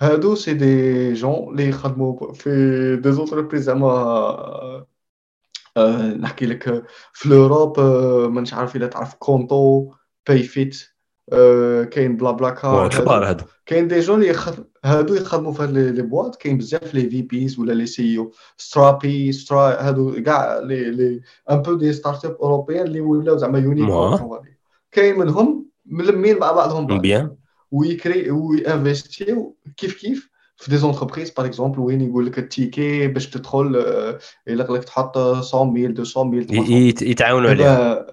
Speaker 2: هادو c'est des gens اللي يخدموا في des entreprises زعما نحكي لك في l'Europe مانيش عارف الا تعرف Qonto PayFit كاين بلا بلا كار كاين des gens هادو يخدموا في هاد les boîtes كاين بزاف les VPs ولا les CEO et cetera et cetera هادو كاع les les un peu des start-up européennes اللي ولاو زعما unicorn كاين منهم ملمين مع بعضهم بعض
Speaker 1: bien
Speaker 2: ويكري وينفستيو كيف كيف في des entreprises par exemple وين يقول لك ال ticket باش تدخل يلق لك تحط 100000 200000
Speaker 1: يتعاونوا عليها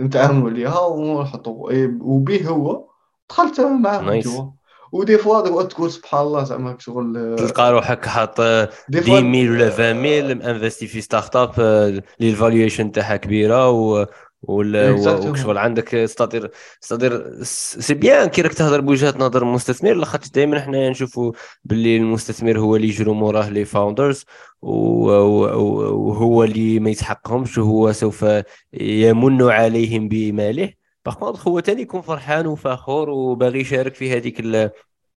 Speaker 2: نتعاونوا عليها ونحطوا وبيه هو دخلت معاهم توا و des fois تقول سبحان الله زعما شغل
Speaker 1: تلقى روحك حاط 10000 ولا 20000 انفستي في start-up اللي ال valuation تاعها كبيره و وشغل عندك ستاتير ستاتير c'est bien كي راك تهضر بوجهة نظر المستثمر لاخاطش دائما حنايا نشوفوا باللي المستثمر هو اللي يجرو موراه les founders وهو اللي ما يسحقهمش وهو سوف يمن عليهم بماله. باغ هو ثاني يكون فرحان وفخور وباغي يشارك في هذيك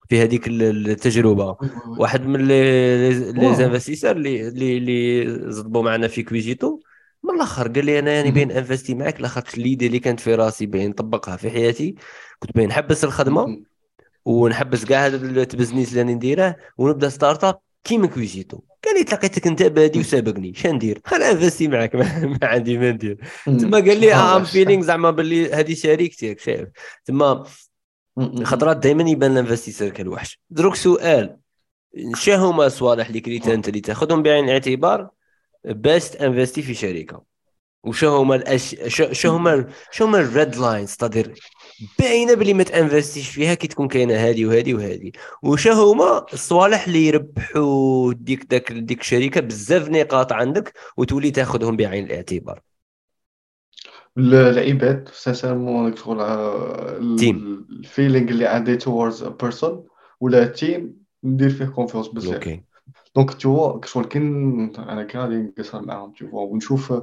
Speaker 1: في هذيك التجربة. واحد من les investisseurs اللي اللي زضبوا معنا في كويجيتو من الآخر قال لي أنا يعني بين أنفستي معك لاخاطش l'idée اللي كانت في راسي بين نطبقها في حياتي. كنت بين نحبس الخدمة ونحبس كاع هذا ال business اللي راني نديره ونبدأ start-up كيما كويجيتو قال لي تلاقيتك أنت بادي وسابقني. شا ندير؟ أنا أنفستي معك. ما عندي ما ندير. تما قال لي I'm feeling زعما باللي هذه شريكتي شايف. تما خطرات دائما يبان الانفستيسور كالوحش. دروك سؤال. شا هما الصوالح اللي كريتها أنت اللي تاخذهم بعين الاعتبار؟ باش تنفستي في شركة. وشو هما الأش... شو, شو هما شو هما ال red lines تقدر باينة بلي ما تنفستيش فيها كي تكون كاينة هذه وهذه وهذه وشو هما؟ الصوالح اللي يربحوا ديك داك ديك الشركة بزاف نقاط عندك وتولي تاخذهم بعين الاعتبار.
Speaker 2: العباد sincèrement شغل team ال feeling اللي عندي towards person ولا team ندير فيه confiance بزاف. okay donc tu vois شغل كي أنا غادي نقصر معاهم تو ونشوف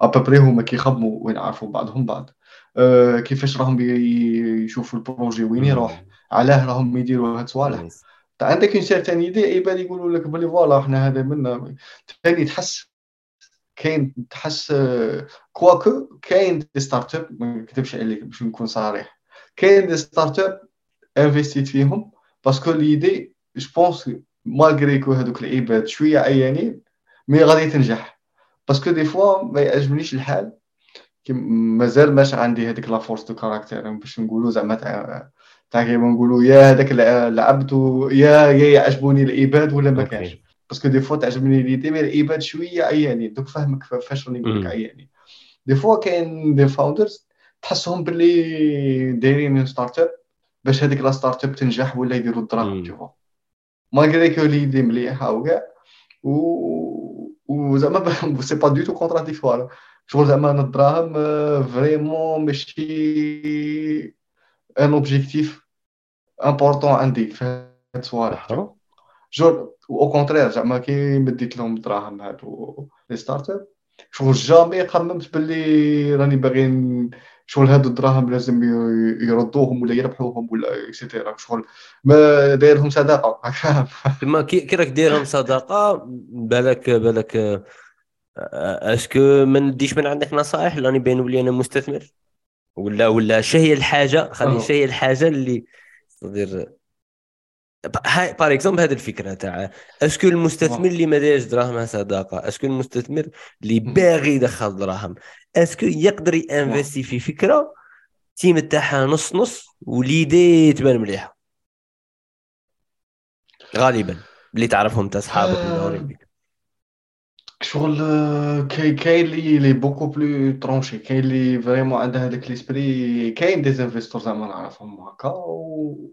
Speaker 2: après هما كيخدموا وين عارفوا بعضهم بعض أه كيفاش راهم يشوفوا ال projet وين يروح علاه راهم يديروا هاد الصوالح عندك une certaine idée عباد يقولوا لك بلي voilà حنا هذا منا ثاني تحس كاين تحس كواكو كاين des startups ما نكذبش عليك باش نكون صريح كاين des startups انفستيت فيهم parce que l'idée je pense malgré que هذوك العباد شوية عيانين mais غادي تنجح. parce que des fois ما يعجبنيش الحال. مازال ماش عندي هذيك la force de caractère باش نقولوا زعما تاع تاع كيما نقولوا يا هذاك لعبت يا يا يعجبوني العباد ولا ما كانش. parce que des fois تعجبني l'idée mais العباد شوية عيانين. دوك فاهمك فاش راني نقول لك عيانين. des fois كاين des founders تحسهم باللي دايرين startup باش هذيك la startup تنجح ولا يديروا الدراهم تشوفوا malgré que l'idée مليحه وكاع و زعما c'est pas du tout contradictoire شغل زعما الدراهم vraiment ماشي un objectif important عندي في هاد الصوالح je au contraire زعما كي مديت لهم الدراهم هادو les startups شغل jamais خممت باللي راني باغي شغل هادو الدراهم لازم يردوهم ولا يربحوهم ولا et cetera شغل ما دايرهم صداقة.
Speaker 1: تما كي راك دايرهم صداقة بالك بالك est-ce que ما نديش من عندك نصائح؟ راني باين بلي أنا مستثمر. ولا ولا شهي الحاجة خلي شهي الحاجة اللي تقدر هاي par exemple هذه الفكرة تاع est-ce que المستثمر اللي ما دايرش دراهم صداقة؟ est-ce que المستثمر اللي باغي يدخل دراهم؟ est-ce que يقدر ينفستي في فكرة؟ team تاعها نص نص و l'idée تبان مليحة. غالبا. اللي تعرفهم انت أصحابك مدورين بك
Speaker 2: شغل كاين كاين اللي لي beaucoup plus tranchés كاين اللي vraiment عندها هذاك l'esprit كاين des investors زعما نعرفهم هكا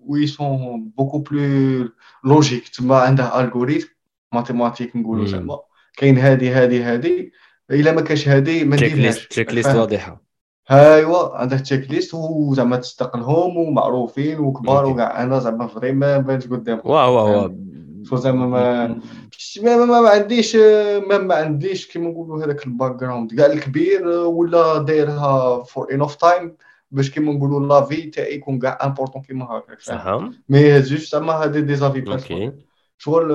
Speaker 2: و ils sont beaucoup plus logiques تما عندها algorithme mathématique نقولوا زعما كاين هادي هادي هادي إلا ما كاش هادي ما نديرهاش
Speaker 1: checklist واضحة.
Speaker 2: ايوا عندك checklist وزعما تستقلهم ومعروفين وكبار وكاع أنا زعما vraiment بانت قدام
Speaker 1: wow wow
Speaker 2: زعما ما ما, ما, ما عنديش ما, ما عنديش كيما نقولوا هذاك ال background كاع الكبير ولا دايرها for enough time باش كيما نقولوا l'avis تاعي يكون كاع important كيما هكاك
Speaker 1: صح
Speaker 2: mais juste زعما هادي des avis personnels شغل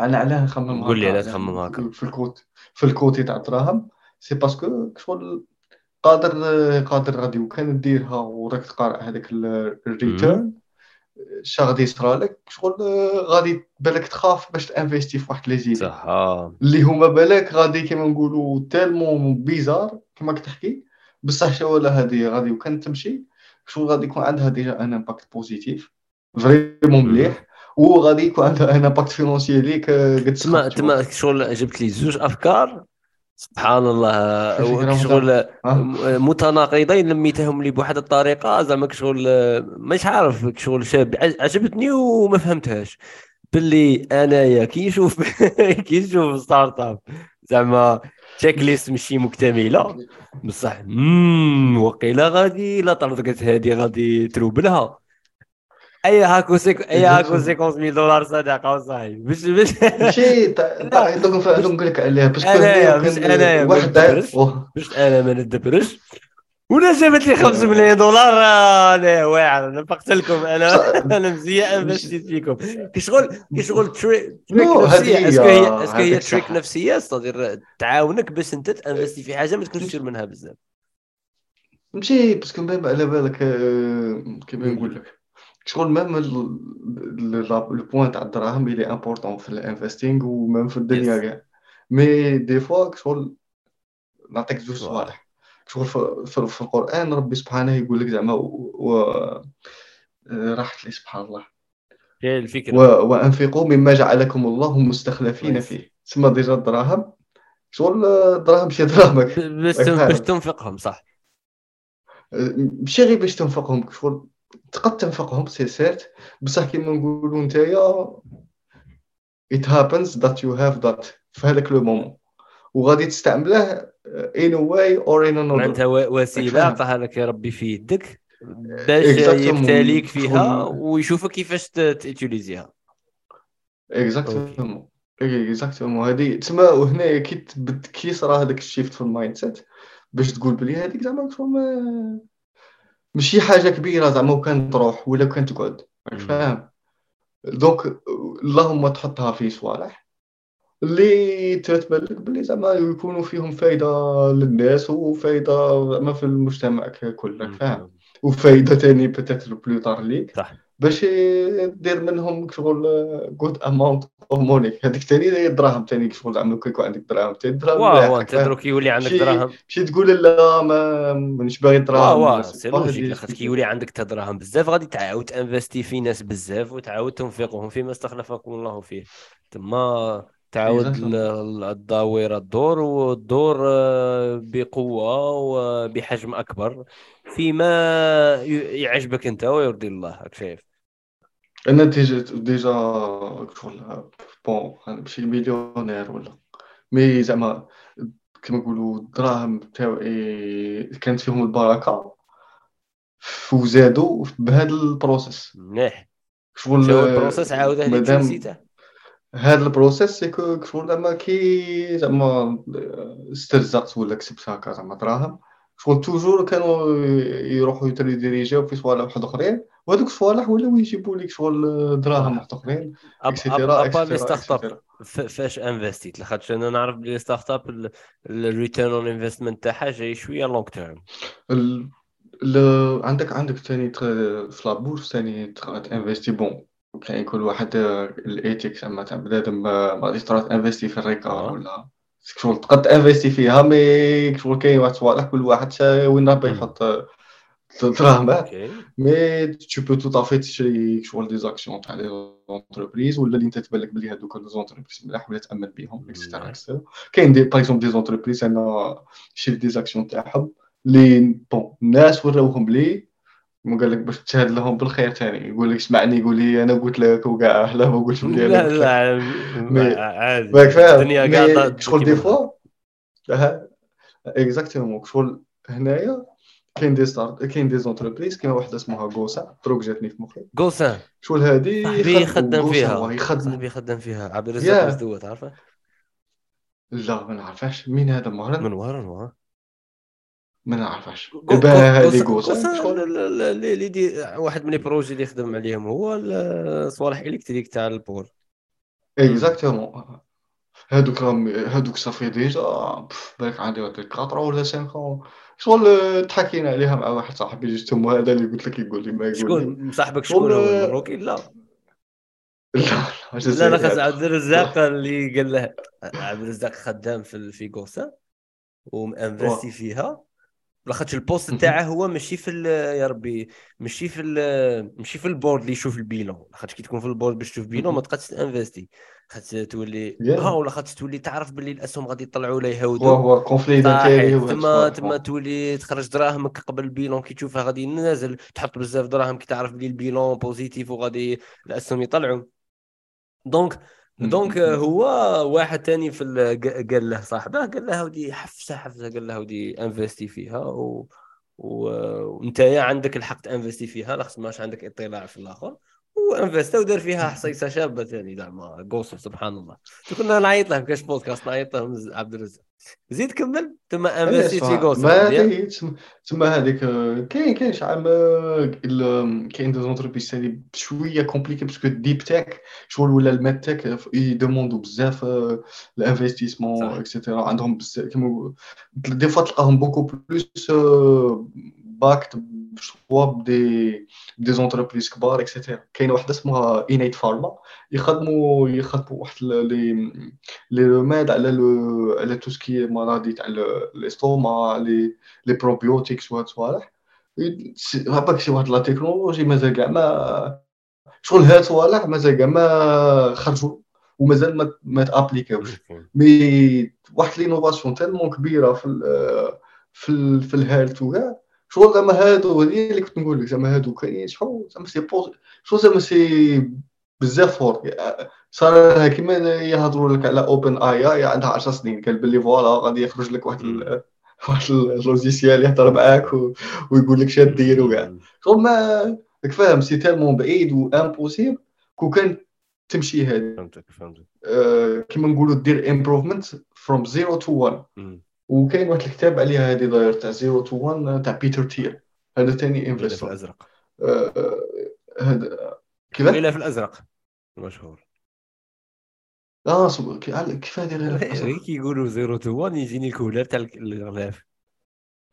Speaker 2: أنا علاه نخمم
Speaker 1: قول لي علاه تخمم هكا.
Speaker 2: في ال côté في ال côté تاع الدراهم c'est parce que شغل قادر قادر غادي وكان ديرها وراك تقارع هذاك ال return اش غادي يصرى لك شغل غادي بالك تخاف باش تانفيستي في واحد les idées
Speaker 1: صح. آه.
Speaker 2: اللي هما بالك غادي كيما نقولوا tellement bizarre كيما كتحكي بصح شو ولا هذه غادي وكان تمشي شغل غادي يكون عندها déjà un impact positif vraiment مليح. وغادي يكون عندها un impact financier ليك قد
Speaker 1: تما تما شغل جبت لي زوج أفكار. سبحان الله. شغل. متناقضين لميتهم لي بواحد الطريقة زعما شغل مش عارف شغل شاب. عجبتني وما فهمتهاش. باللي انايا كي نشوف كي نشوف startup زعما تشيك ليست ماشي مكتمله بصح وقيلا غادي لا طردقت هذه غادي تروبلها اي هاكو سيك اي هاكو 50 دولار صدقه وصاحبي باش باش
Speaker 2: ماشي دوك نقول لك عليها. باش
Speaker 1: انايا باش انايا واحد باش أنا ما ندبرش ولا جابت لي 5 ملايين دولار. أنا واعر نفقت لكم. أنا أنا مزيان انفستيت فيكم. كي شغل كي شغل trick نفسية. est-ce que هي اسكو هي trick نفسية. أستاذ تعاونك باش أنت تانفستي في حاجة ما تكونش تشير منها بزاف.
Speaker 2: ماشي parce que على بالك كيما نقول لك. شغل même le point تاع الدراهم اللي important في ال investing و même في الدنيا كاع. mais des fois شغل نعطيك زوج صوالح. شغل في, القرآن ربي سبحانه يقول لك زعما و راحت لي سبحان الله.
Speaker 1: هي الفكرة.
Speaker 2: و... وأنفقوا مما جعلكم الله مستخلفين فيه. تسمى déjà الدراهم؟ شغل الدراهم ماشي دراهمك.
Speaker 1: باش تنفقهم صح.
Speaker 2: ماشي غير باش تنفقهم. شغل تقد تنفقهم c'est certes. بصح كيما نقولوا نتايا it happens that you have that في هذاك le moment. وغادي تستعمله in a way or in another.
Speaker 1: معناتها وسيلة عطاها لك ربي في يدك باش يبتليك فيها ويشوفك كيفاش ت
Speaker 2: utiliser ها exactement exactement هذه تسمى وهنا كي كي صرا هذاك ال shift في ال mindset باش تقول بلي هذيك زعما ماشي حاجة كبيرة زعما وكان تروح ولا كان تقعد. فاهم؟ donc اللهم تحطها في صوالح. اللي تتبان لك بلي زعما يكونوا فيهم فايدة للناس وفايدة زعما في المجتمع كله فاهم؟ وفايدة ثاني peut-être plus tard ليك. صح. باش دير منهم شغل good amount of money هذيك ثاني دراهم ثاني شغل زعما كيكون عندك دراهم. ثاني
Speaker 1: دراهم واه انت دروك يولي عندك دراهم.
Speaker 2: ماشي تقول لا ما مانيش باغي دراهم.
Speaker 1: واه c'est logique خاطر كي يولي عندك دراهم بزاف غادي تعاود ت investir في ناس بزاف وتعاود تنفقهم فيما استخلفكم الله فيه. تما تعاود الدويرة الدور والدور آه، بقوة وبحجم أكبر فيما يعجبك أنت ويرضي الله راك شايف
Speaker 2: أنا déjà déjà شغل bon ماشي مليونير ولا mais زعما كما نقولوا الدراهم تاعي كانت فيهم البركه وزادوا بهذا ال process
Speaker 1: مليح شغل ال process عاود هذيك نسيته
Speaker 2: هذا ال process c'est que شغل زعما كي زعما استرزقت ولا كسبت هكا زعما دراهم شغل toujours كانوا يروحوا يت rediriger و في صوالح واحد آخرين وهذوك الصوالح ولاو يجيبوا لك شغل دراهم واحد آخرين
Speaker 1: et cetera à part les start up فاش investi ت؟ لاخاطش أنا نعرف بلي start up ال return on investment تاعها جاي شوية long term
Speaker 2: عندك عندك ثاني في la bourse ثاني investir bon كاين كل واحد ال éthique زعما تاع بنادم ما غاديش تروح investir في الريكار ولا شغل تقد ت investir فيها mais شغل كاين واحد الصوالح كل واحد وين راه يحط دراهمه mais tu peux tout à fait تشري شغل des actions تاع les entreprises ولا اللي انت تبان لك بلي هذوك les entreprises ملاح ولا تأمن بهم et cetera et cetera كاين des par exemple des entreprises أنا شريت des actions تاعهم اللي bon الناس وراوهم بلي قال لك باش تشهد لهم بالخير ثاني يقول لك اسمعني يقول لي أنا قلت لك وكاع لا ما قلتش
Speaker 1: لي لا لا عادي.
Speaker 2: الدنيا كاع شغل des fois exactement شغل هنايا. كاين des start كاين des entreprises كاين واحدة اسمها غوسا دروك جاتني في مخي.
Speaker 1: غوسا
Speaker 2: شغل هادي
Speaker 1: صاحبي خدام فيها. صاحبي خدام فيها. عبد الرزاق مزدوة تعرفه
Speaker 2: لا ما نعرفهاش. مين هذا؟ مهرن؟
Speaker 1: من وهران
Speaker 2: ما نعرفش هذه
Speaker 1: شغل اللي دي واحد من البروجي اللي خدم عليهم هو صوالح إلكتريك تاع البول.
Speaker 2: اكزاكتومون هادوك راهم هادوك صافي ديجا بالك عندي واحد 4 ولا 5 شغل تحكينا عليها مع واحد صاحبي جوستومون هذا اللي قلت لك يقول لي ما يقول
Speaker 1: شكون؟ صاحبك شكون؟ هو المروكي لا.
Speaker 2: لا
Speaker 1: لا لا خاص عبد الرزاق اللي قال له عبد الرزاق خدام في في كوسا وم investi فيها. لاخاطش ال poste تاعه هو ماشي في يا ربي ماشي في ماشي في ال board اللي يشوف ال bilan. لاخاطش كي تكون في ال board باش تشوف bilan ما تقدرش ت investir خاطر تولي ها ولا خاطر تولي تعرف باللي الأسهم غادي يطلعوا ولا يهودوا.
Speaker 2: هو conflit
Speaker 1: تما تما تولي تخرج دراهمك قبل ال bilan كي تشوفها غادي ينزل. تحط بزاف دراهم كي تعرف باللي ال bilan positif وغادي الأسهم يطلعوا. donc donc هو واحد تاني في قال له صاحبه قال له ودي حفسة حفسة قال له ودي investi فيها و... وانت عندك الحق ت investir فيها لاخص ماش عندك اطلاع في الآخر و investi ا ودار فيها حصيصة شابة ثاني زعما قوصه سبحان الله. كنا نعيط له كاش بودكاست نعيط له عبد الرزاق. زيد كمل ثم investi في قوصه
Speaker 2: ما تما هذيك كاين كاين شحال كاين des entreprises ثاني شوية compliqué parce que deep tech شغل ولا ال medtech ي demander و بزاف ال investissements et cetera عندهم بزاف des fois تلقاهم beaucoup plus backed soit par des par des entreprises كبار et cetera كاينة واحدة اسمها إنيت Pharma. يخدموا يخدموا واحد les les remèdes على le على tout ce qui مرضي تاع الاستوما لي لي بروبيوتيكس وهاد الصوالح. هباك شي واحد لا تكنولوجي مازال كاع ما شغل هاد الصوالح مازال كاع ما خرجوا ومازال ما ما تابليكاوش مي واحد لينوفاسيون تالمون كبيرة في ال في ال في الهيلث وكاع. شغل زعما هادو هذه اللي كنت نقول لك زعما هادو كاينين شحال زعما سي بوز شغل زعما سي بزاف فور صار كيما يهضروا لك على OpenAI عندها 10 سنين قال باللي voilà غادي يخرج لك واحد ال... واحد ال logiciel يهضر معاك و... ويقول لك شنو دير وكاع شغل ما راك فاهم c'est tellement بعيد و impossible كون كان تمشي هذه
Speaker 1: فهمتك فهمتك.
Speaker 2: آه كيما نقولوا دير improvement from zero to 1 وكاين واحد الكتاب عليها هذه داير تاع zero to 1 تاع Peter Thiel. هذا ثاني investor
Speaker 1: الأزرق.
Speaker 2: آه، هذا
Speaker 1: كيف؟ الغلاف الأزرق. مشهور.
Speaker 2: آه كيف هذه غير
Speaker 1: غير كيقولوا Zero to 1 يجيني ال couleur تاع الغلاف.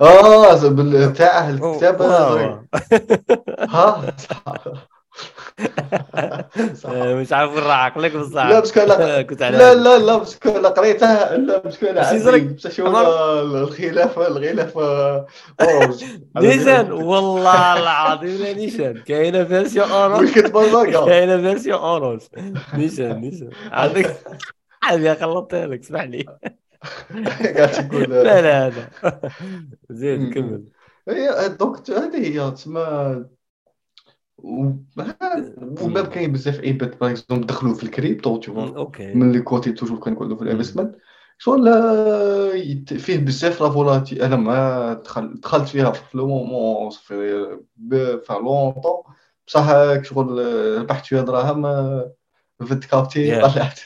Speaker 2: آه تاع الكتاب ها؟
Speaker 1: آه، مش عارف وين راح عقلك بصح
Speaker 2: لا parce que أنا كنت لا لا لا parce que أنا قريتها. لا parce que أنا عندي. الخلاف الغلاف
Speaker 1: نيشان والله العظيم لا نيشان كاينة version en rouge كاينة version en rouge نيشان نيشان عندك هذه خلطتها لك اسمح لي.
Speaker 2: قاعد تقول
Speaker 1: لا لا هذا زين كمل.
Speaker 2: هي donc هذه هي تسمى و même كاين بزاف عباد par exemple دخلوا في ال crypto
Speaker 1: tout OK.
Speaker 2: من les côtés toujours كنقولوا في ال investment. شغل فيه بزاف لا فولاتي أنا ما دخلت فيها في لو مومون في فا لونطون بصح شغل ربحت فيها دراهم فد كابتي طلعت.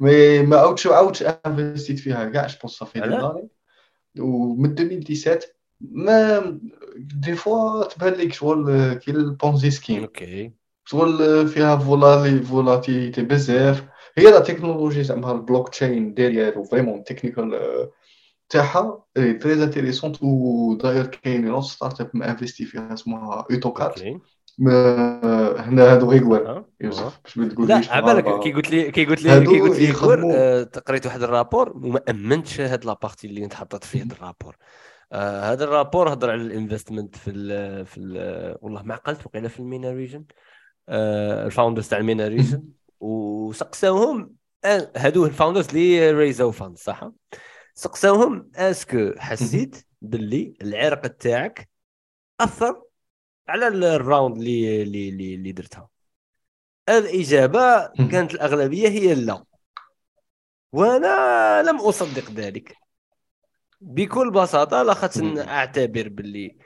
Speaker 2: مي ما عاودش عاودش انفستيت فيها كاع جو بونس صافي دي ومن 2017 ما دي فوا تبان لك شغل كي البونزي سكيم
Speaker 1: أوكي
Speaker 2: شغل فيها فولالي فولاتيليتي بزاف هي la technologie زعما ال blockchain derrière vraiment technical تاعها très intéressante وداير كاين une autre startup انفستي فيها اسمها اوتوكات هنا هادو غير يوسف باش ما تقوليش
Speaker 1: لا عبالك كي قلت لي كي قلت لي كي قلت لي قريت واحد ال rapport وما امنتش هاد la partie اللي انت حطيت فيه هاد ال rapport آه هذا ال rapport هضر على ال investment في ال في ال والله ما عقلت وقيله في ال MENA region. آه ال founders تاع ال MENA region. وسقساوهم هادو ال founders اللي raise او fund صح؟ سقساوهم est-ce que حسيت باللي العرق تاعك أثر على ال round اللي اللي اللي درتها. الإجابة كانت الأغلبية هي لا. وأنا لم أصدق ذلك. بكل بساطة لاخاطش اعتبر باللي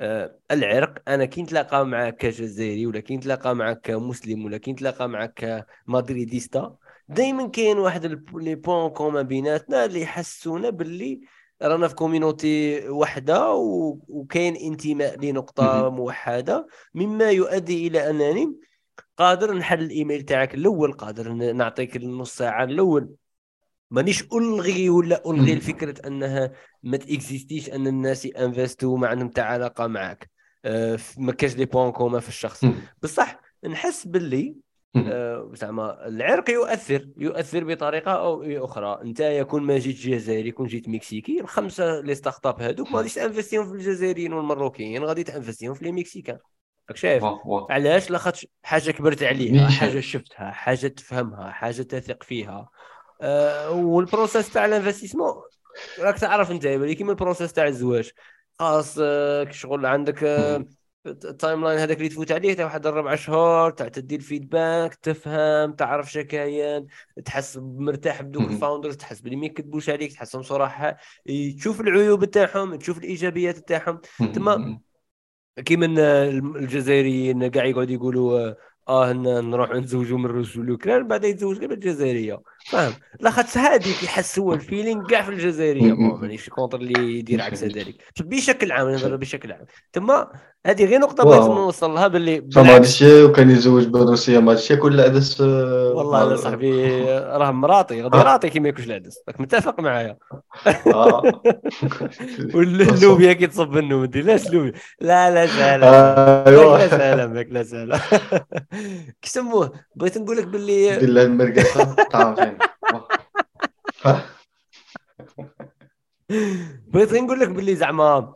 Speaker 1: آه العرق. أنا كي نتلاقى معك كجزائري ولا كي نتلاقى معك كمسلم ولا كي نتلاقى معك كمادريديستا دائما كاين واحد les points communs بيناتنا اللي يحسونا باللي رانا في community وحدة وكاين انتماء لنقطة موحدة. مما يؤدي إلى أنني قادر نحل الإيميل تاعك الأول قادر نعطيك النص ساعة الأول. مانيش ألغي ولا ألغي الفكرة أنها ما تإكزيستيش أن الناس ينفستوا ما عندهم حتى علاقة معك أه ما كاش des points communs في الشخص. بصح نحس باللي أه زعما العرق يؤثر يؤثر بطريقة أو أخرى أنت يكون ما جيت جزائري كون جيت مكسيكي الخمسة les startups هذوك ما غاديش تنفستيهم في الجزائريين والمروكيين غادي تنفستيهم في les Mexicains. راك شايف؟ علاش لاخاطش حاجة كبرت عليها حاجة شفتها حاجة تفهمها حاجة تثق فيها. وال process تاع ال investissement راك تعرف انت كيما ال process تاع الزواج. خاص أه شغل عندك أه ال timeline هذاك اللي تفوت عليه تاع واحد الربع شهور تاع تدي ال feedback تفهم تعرف شكاين تحس مرتاح بدوك ال founders تحس بلي ما يكذبوش عليك تحسهم صراحة تشوف العيوب تاعهم تشوف الإيجابيات تاعهم. تما كيما الجزائريين كاع يقعدوا يقولوا آه نروح نزوجوا من روس الاوكران بعد يتزوج غير بالجزائريه فاهم؟ لاخاطش هذيك يحس هو الفيلينغ كاع في الجزائرية. مانيش كونتر اللي يدير عكس ذلك بشكل عام نهضر بشكل عام. تما هذه غير نقطة بغيت نوصل لها باللي
Speaker 2: ما الشيء وكان يتزوج بالروسيه ما الشيء كل العدس
Speaker 1: والله يا صاحبي راه مراتي غادي راتي كي ما ياكلش العدس. راك متفق معايا.
Speaker 2: آه.
Speaker 1: واللوبيا كي تصب ما ديرلاش لوبيا لا لا سهله أيوة. لا سهله لا سهله كيسموه بغيت نقول لك باللي
Speaker 2: لها المرقصه طعم
Speaker 1: بغيت نقول لك باللي زعما آه،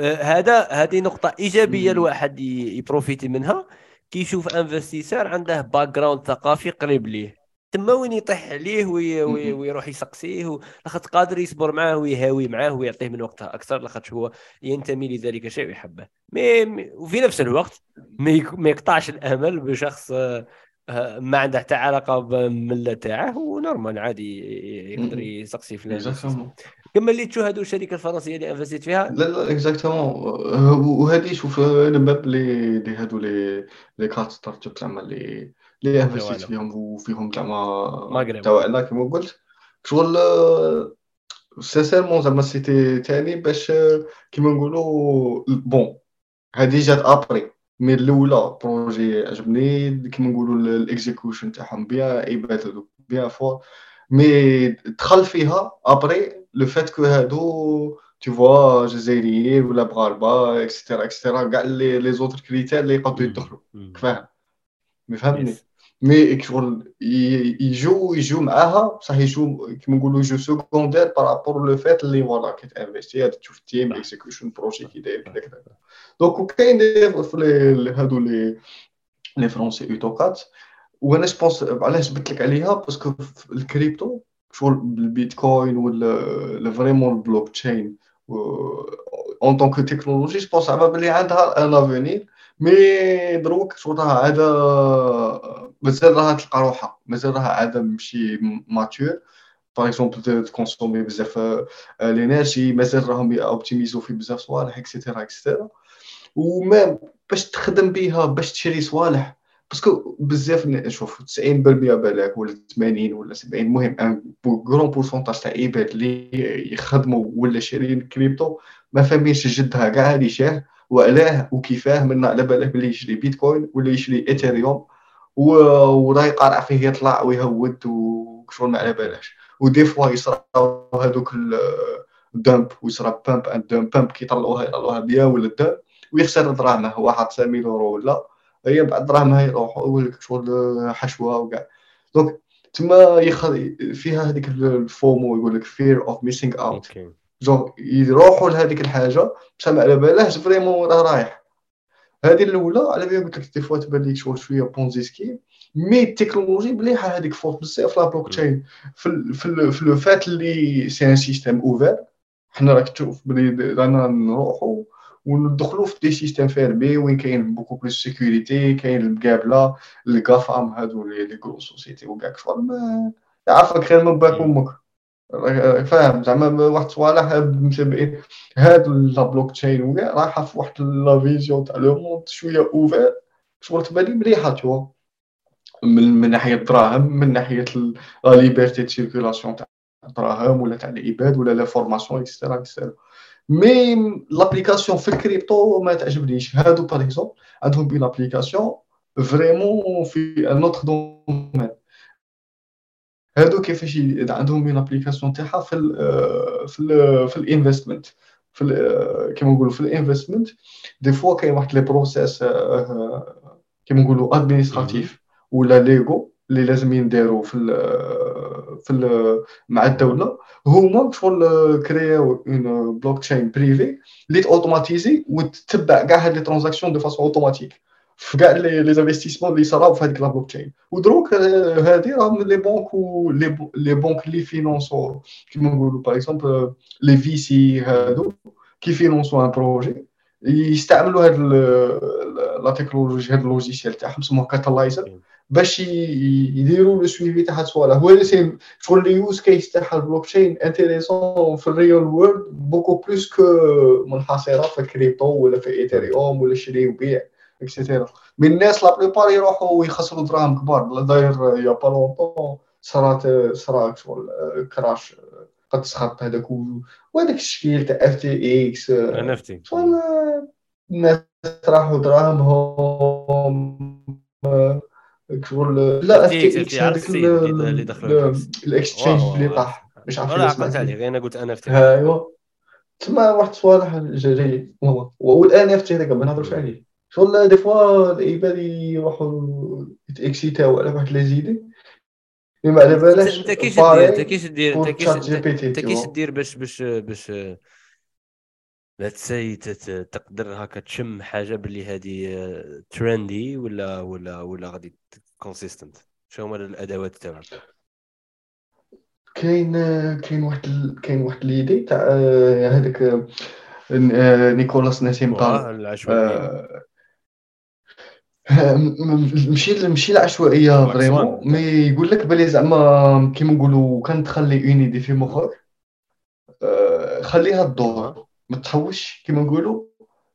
Speaker 1: هذا هذه نقطة إيجابية الواحد يبروفيتي منها. كيشوف investisseur عنده background ثقافي قريب ليه. تما وين يطيح عليه oui oui ويروح يسقسيه لاخاطش قادر يصبر معاه ويهاوي معاه ويعطيه من وقتها أكثر لاخاطش هو ينتمي لذلك الشيء ويحبه. mais وفي نفس الوقت ما يقطعش الأمل بشخص آه، ما عنده حتى علاقة بالمله تاعه و normal عادي يقدر يسقسي في كما اللي تشوف هذو الشركة الفرنسية اللي انفستيت فيها.
Speaker 2: لا لا exactement وهذه شوف أنا يبان لي اللي هادو les les quatre startups زعما اللي اللي انفستيت فيهم وفيهم زعما تاعنا كما قلت شغل سانسيرمون زعما سيتي تاني باش كيما نقولوا بون هذه جات ابري مي الأولى بروجي عجبني كيما نقولوا الاكزيكوشن تاعهم بيان عباد بيان فور مي دخل فيها ابري لو فات كو هادو tu vois جزائريين ولا مغاربه اكسترا اكسترا كاع لي لي زوتر كريتير اللي يقدروا يدخلوا فاهم فهمني mais شغل يجو يجو معاها بصح يجو كيما نقولوا يجو secondaires par rapport au fait اللي voilà كت investi تشوف ال team execution projet كي داير كذا كذا donc كاين في هادو les les français autocut وأنا je pense علاش جبت لك عليها parce que ال crypto شغل البيتكوين ولا vraiment ال blockchain en tant que technologie je pense زعما بلي عندها un avenir mais دروك شغل راها عاده مازال راها تلقى روحها مازال راها عاده ماشي mature par exemple ت consommer بزاف l'énergie مازال راهم optimiser في بزاف صوالح et cetera et cetera و même باش تخدم بها باش تشري صوالح parce que بزاف شوف 90% بالك ولا 80 ولا 70 المهم un grand pourcentage تاع عباد اللي يخدموا ولا شاريين كريبتو ما فاهمينش جدها كاع هادي شاه وعلاه وكيفاه من على بالك بلي يشري بيتكوين ولا يشري ايثيريوم وراه يقارع فيه يطلع ويهود وشغل ما على بالاش. و des fois يصراو هذوك ال dump ويصرا pump and pump كيطلعوها يطلعوها bien ولا ال dump ويخسر دراهمه واحد 5000 يورو ولا. هي بعد دراهمها يروحوا شغل حشوة وكاع. donc تما يخ... فيها هذيك ال FOMO يقول لك fear of missing out جون يروحوا لهذيك الحاجة بصح ما على بالهش vraiment راه رايح. هذه الأولى على بالي قلت لك des fois تبان لك شغل شوية Ponzi scheme mais ال technologie مليحه هذيك فوق بزاف la blockchain في في, في le fait اللي c'est un système ouvert. حنا راك تشوف بلي رانا نروحوا وندخلوا في des systèmes fermés وين كاين beaucoup plus sécurité كاين المقابله ال GAFAM هادو les grosses sociétés وكاع شغل عارفك خير من باك أمك فاهم زعما واحد صوالح متابعين هاد la blockchain وكاع رايحه في واحد la vision تاع le monde شوية ouvert شغل تبان لي مليحه tout من ناحيه الدراهم من ناحيه la liberté de circulation تاع الدراهم ولا تاع العباد ولا l'information et cetera et cetera mais l'application في الكريبتو ما تعجبنيش هادو par exemple عندهم بي l'application vraiment في un autre domaine هادو كيفاش عندهم une application تاعها في ال في ال في ال investment في كيما نقولوا في ال investment des fois كاين واحد les process كيما نقولوا administratifs ولا légaux اللي لازم ينداروا في ال في ال مع الدولة. هما شغل créer او une blockchain privée اللي automatisée وتتبع كاع هاد les transactions de façon automatique في كاع لي انفستيسمون اللي صراو في هذيك la blockchain ودروك آه، هادي راهم les banques و les banques اللي financer كيما نقولوا par exemple les VC هادو كي financer un projet يستعملوا هاد la technologie هاد ال logiciel تاعهم سموه كاتالايزر باش يديروا le suivi تاع هاد الصوالح هو اللي شغل les use cases تاع ال blockchain intéressants في ال real world beaucoup plus que منحصره في الكريبتو ولا في ايثيريوم ولا شري وبيع et cetera من الناس la plupart يروحوا ويخسروا دراهم كبار. داير y a pas longtemps صرات صرات شغل crash قد سخط هذاك وهذاك الشكل تاع اف تي إكس
Speaker 1: ان اف تي
Speaker 2: الناس راحوا دراهمهم شغل لا اف
Speaker 1: FTX
Speaker 2: تي إكس
Speaker 1: عرفت
Speaker 2: هذاك
Speaker 1: سيد اللي-.
Speaker 2: طاح. مش عارف
Speaker 1: ولا عقلت عليه غير أنا قلت ان اف تي
Speaker 2: ايوا تما واحد الصوالح جاي والان اف تي هذاك ما نهضرش عليه شغل دي فوا العباد يروحوا يتاكسيتاو على واحد لي زيدي ما على بالهش
Speaker 1: أنت كيش دير أنت كيش دير
Speaker 2: أنت
Speaker 1: كيش. دير باش باش باش لا تسي تقدر هكا تشم حاجة باللي هذه ترندي ولا ولا ولا غادي consistent شنو هما الأدوات تاعك
Speaker 2: كاين كاين واحد ال- كاين واحد l'idée تاع آه، هذاك آه، نيكولاس نسيم طالب
Speaker 1: واه العشوائية.
Speaker 2: آه، م- م- ماشي ماشي
Speaker 1: العشوائية.
Speaker 2: vraiment mais يقول لك بلي زعما كيما نقولوا كان تخلي une idée في مخك آه، خليها تدور. ما تحوش كيما نقولوا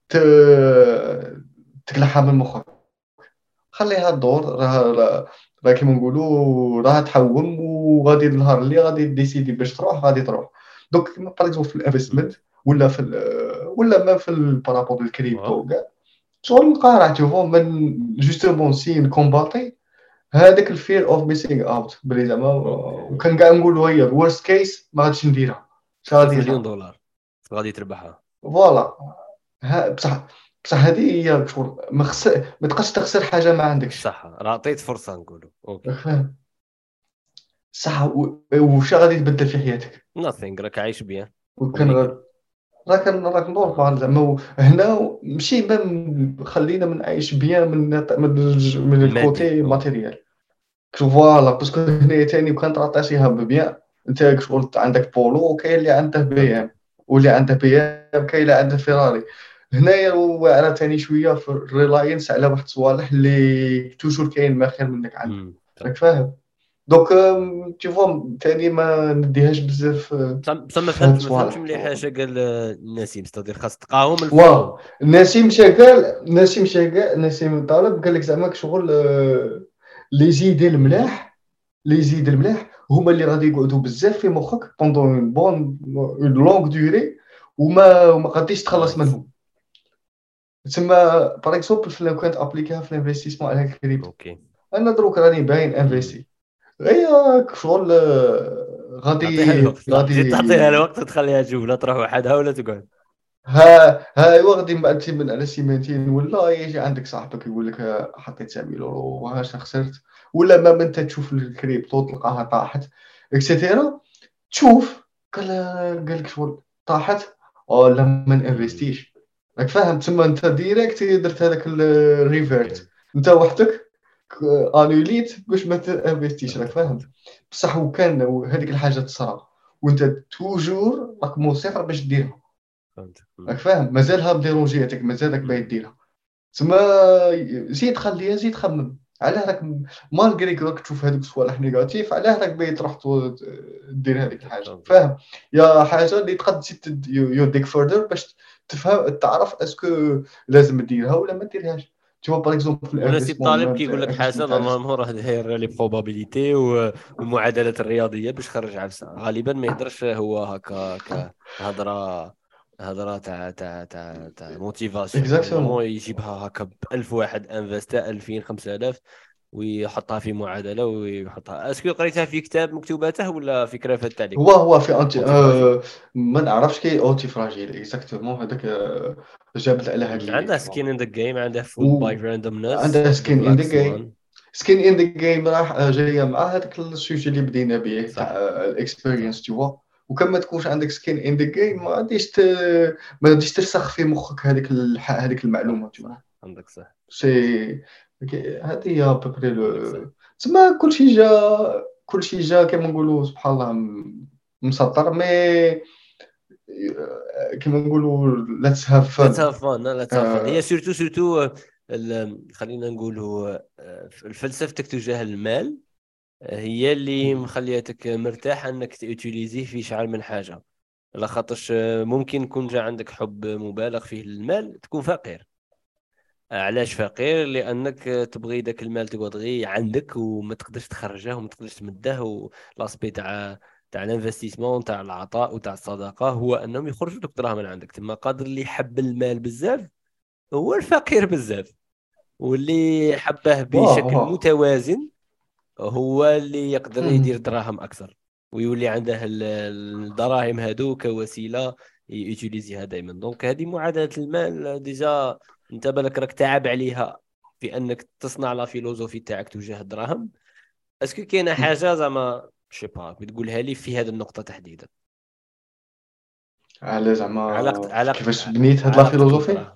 Speaker 2: ت- تقلعها من مخك. خليها تدور راه راه راه كيما نقولوا راه تحوم وغادي النهار اللي غادي décider باش تروح غادي تروح. donc كيما par exemple في ال investment ولا في ولا ما في ال par rapport ال crypto
Speaker 1: واو.
Speaker 2: كاع شغل القارع تشوفو من justement c'est ن combattre هذاك ال fear of missing out بلي زعما. وكان كاع نقولوا هي ال worst case ما غاديش نديرها.
Speaker 1: مليون دولار. غادي تربحها
Speaker 2: voilà. ها بصح بصح هذه هي شغل. ما خس... ما تبقاش تخسر حاجة ما عندكش.
Speaker 1: صح راه عطيت فرصة نقولوا
Speaker 2: okay. صح وش غادي تبدل في حياتك.
Speaker 1: nothing راك عايش bien.
Speaker 2: وكان راك راك normal زعما هنا ماشي ما خلينا من عايش bien من من, من.
Speaker 1: ال
Speaker 2: côté matériel. voilà parce que هنا ثاني وكان تعطيها bien. أنت شغل عندك بولو وكاين اللي عنده بي ام واللي عنده بي ام كاين اللي عنده فيراري. هنايا واعره ثاني شوية في ال reliance على واحد الصوالح اللي toujours كاين ما خير منك عنده. راك فاهم. donc tu vois ثاني ما نديهاش بزاف
Speaker 1: بصح ما فهمتش ما. فهمتش مليح اش قال نسيم. ستادير خاص تلقاهم
Speaker 2: واو. نسيم شغال نسيم شغال نسيم طالب قال لك زعما شغل أه، les idées الملاح les idées الملاح هما اللي غادي يقعدوا بزاف في مخك pendant un bon une longue durée وما وما غاديش تخلص منهم. تسمى par exemple لو كان ت appliquer يها في ال investissement على ال
Speaker 1: crypto
Speaker 2: ok أنا دروك راني باغي ن investir غير شغل غادي
Speaker 1: الوقت.
Speaker 2: غادي
Speaker 1: تعطيها الوقت تخليها تشوف لا تروح وحدها ولا تقعد.
Speaker 2: ها ها ايوا غادي من على سيمانتين ولا يجي عندك صاحبك يقول لك حطيت 9 يورو وهاش خسرت؟ ولا ما انت تشوف الكريبتو تلقاها طاحت et cetera تشوف قال لك شغل طاحت أو لا ما ن investir ش. راك فاهم؟ تما أنت direct درت هذاك الريفيرت أنت وحدك ك- annuler يت باش ما ت investir ش راك فاهم؟ بصح وكان هذيك الحاجة تصرا. وأنت toujours راك مصر باش ديرها. راك فاهم؟ مازالها déranger ياتك مازالك باغي ديرها. تما زيد خليها زيد خمم. علاه راك malgré راك تشوف هذوك الصوالح négatives علاه راك باغي تروح تو- دير هذيك الحاجة. فاهم؟ يا حاجة اللي تقد تزيد يوديك further باش تفهم تعرف est-ce que لازم ديرها ولا ما ديرهاش. تشوف par exemple في
Speaker 1: نسيم الطالب كيقول لك
Speaker 2: حاجة
Speaker 1: normalement راه داير les probabilités والمعادلات الرياضية باش خرج عفسه غالبا ما يهدرش هو هكا هكا هضره هضره تاع تاع تاع تاع motivation
Speaker 2: Exactement.
Speaker 1: normalement يجيبها هكا ب 1000 واحد investa 2000 5000 ويحطها في معادلة ويحطها. est-ce que قريتها في كتاب مكتوباته ولا في كرافات تاع
Speaker 2: هو هو في anti آه ما نعرفش كي antifragile exactement هذاك آه، جابت على هذا
Speaker 1: عندها skin in the game عندها Fooled by Randomness
Speaker 2: عندها skin in the game skin in the game راح جاية مع هذاك ال sujet اللي بدينا به تاع ال experience تو وكان ما تكونش عندك skin in the game ما غاديش ما غاديش ترسخ في مخك هذيك هذيك المعلومة
Speaker 1: عندك صح.
Speaker 2: c'est هذه هي à peu près لو تسمى كلشي جا كلشي جا كيما نقولوا سبحان الله مسطر mais كيما نقولوا
Speaker 1: let's have fun let's have fun هي surtout surtout خلينا نقولوا فلسفتك تجاه المال. هي اللي مخليتك مرتاح أنك تيوتيليزيه في شعر من حاجة. لخاطرش ممكن يكون جا عندك حب مبالغ فيه للمال تكون فقير. علاش فقير؟ لأنك تبغي داك المال تقعد غير عندك وما تقدرش تخرجه وما تقدرش تمده ولاسبي تاع تاع الانفستيسمون تاع العطاء وتاع الصدقه هو أنهم يخرجوا لك دراهم من عندك. تما قادر اللي يحب المال بزاف هو الفقير بزاف. واللي حبه بشكل متوازن هو اللي يقدر يدير دراهم أكثر ويولي عنده الدراهم هادو كوسيلة utiliser يها دائما donc هذه معادلة المال déjà أنت بالك راك تعب عليها في أنك تصنع la philosophie تاعك تجاه الدراهم. est-ce que كاينة حاجة زعما؟ je sais pas تقولها لي في هذه النقطة تحديدا.
Speaker 2: على زعما علاقة كيفاش بنيت هاد la philosophie؟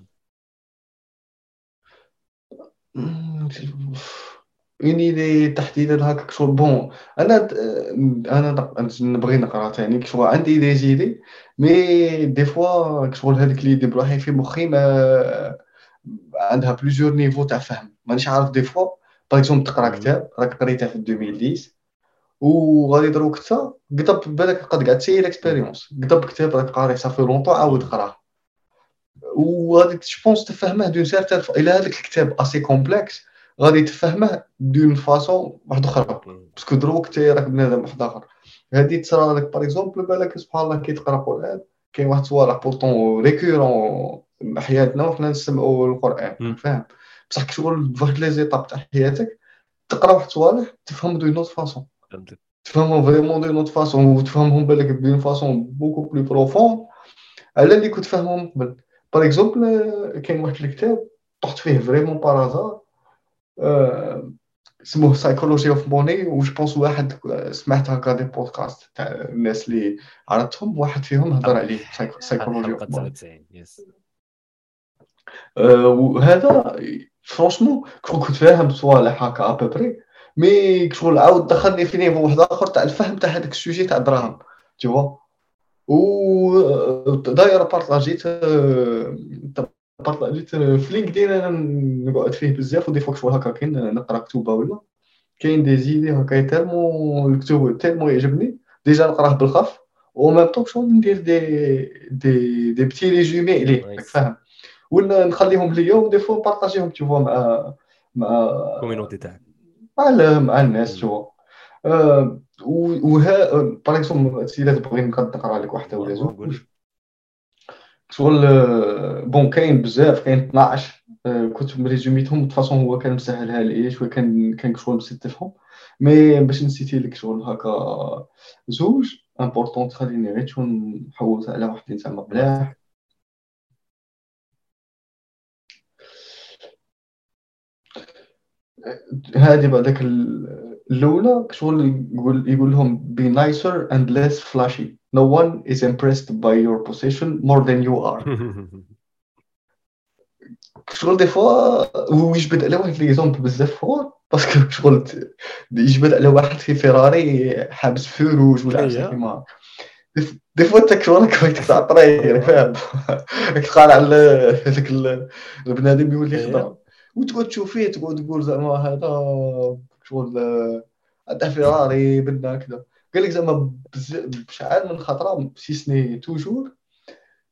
Speaker 2: une idée تحديدا هكاك شغل bon أنا أنا نبغي نقرأ ثاني شغل عندي des idées mais des fois شغل هذيك اللي بروحي في مخي ما عندها plusieurs niveaux تاع فهم. مانيش عارف des fois par exemple تقرأ كتاب راك قريته في 2010 وغادي دروك حتى قطب بالك قد قاعد ت essayer l'expérience قطب كتاب راك قاري صافي longtemps عاود قراه وغادي je pense تفهمه d'un certain إلى هذاك الكتاب assez complexe غادي تفهمه d'une façon واحدة أخرى parce que دروك تي راك بنادم واحد آخر. هادي تصرا لك par exemple بالك سبحان الله كي تقرا قرآن كاين واحد الصوالح pourtant récurrents حياتنا وحنا نسمعوا القرآن. فاهم؟ بصح شغل فواحد les étapes تاع حياتك تقرا واحد الصوالح تفهم d'une autre façon تفهمهم vraiment d'une autre façon وتفهمهم بالك de façon beaucoup plus profonde على اللي كنت فاهمهم قبل. par exemple كاين واحد الكتاب طحت فيه vraiment par hasard اسمه Psychology of Money و je pense واحد سمعت هكا des podcasts تاع الناس اللي عرفتهم واحد فيهم هضر عليه Psychology of Money وهذا franchement كنت فاهم صوالح هكا à peu près mais شغل عاود دخلني في niveau واحد آخر تاع الفهم تاع هذاك ال sujet تاع الدراهم تي و داير partager يت partager يت في LinkedIn أنا نقعد فيه بزاف و des fois شغل هكا كاين نقرأ كتوبه ولا. كاين des idées هكا tellement الكتب tellement يعجبني. déjà نقراه بالخف. و même temps شغل ندير des des des petits résumés عليه فاهم ولا نخليهم ليا و des fois ن partager يهم تشوفوا مع مع
Speaker 1: ال community تاعك
Speaker 2: مع مع الناس شو آه وها par exemple si تبغي نقرأ لك واحدة ولا زوج. شغل bon كاين بزاف كاين 12 كنت م résumer يتهم façon هو كان مسهلها لي شوية كان كان شغل مستفهم mais باش ن citer لك شغل هكا زوج importants خليني غير شغل نحوس على واحدين زعما ملاح هذه بعدك الأولى شغل يقول يقول لهم be nicer and less flashy. No one is impressed by your position more than you are. شغل des fois ويجبد على واحد les exemples بزاف forts parce que شغل يجبد على واحد في فيراري حابس feu rouge ولا عرفتي كيما des fois انت كنت تاع الطريق فاهم تقال على هذاك البنادم يولي خضر وتقعد تشوف فيه تقعد تقول زعما هذا شغل عنده فيراري بنا كذا. قال لك زعما بشحال من خطرة c'est سني toujours.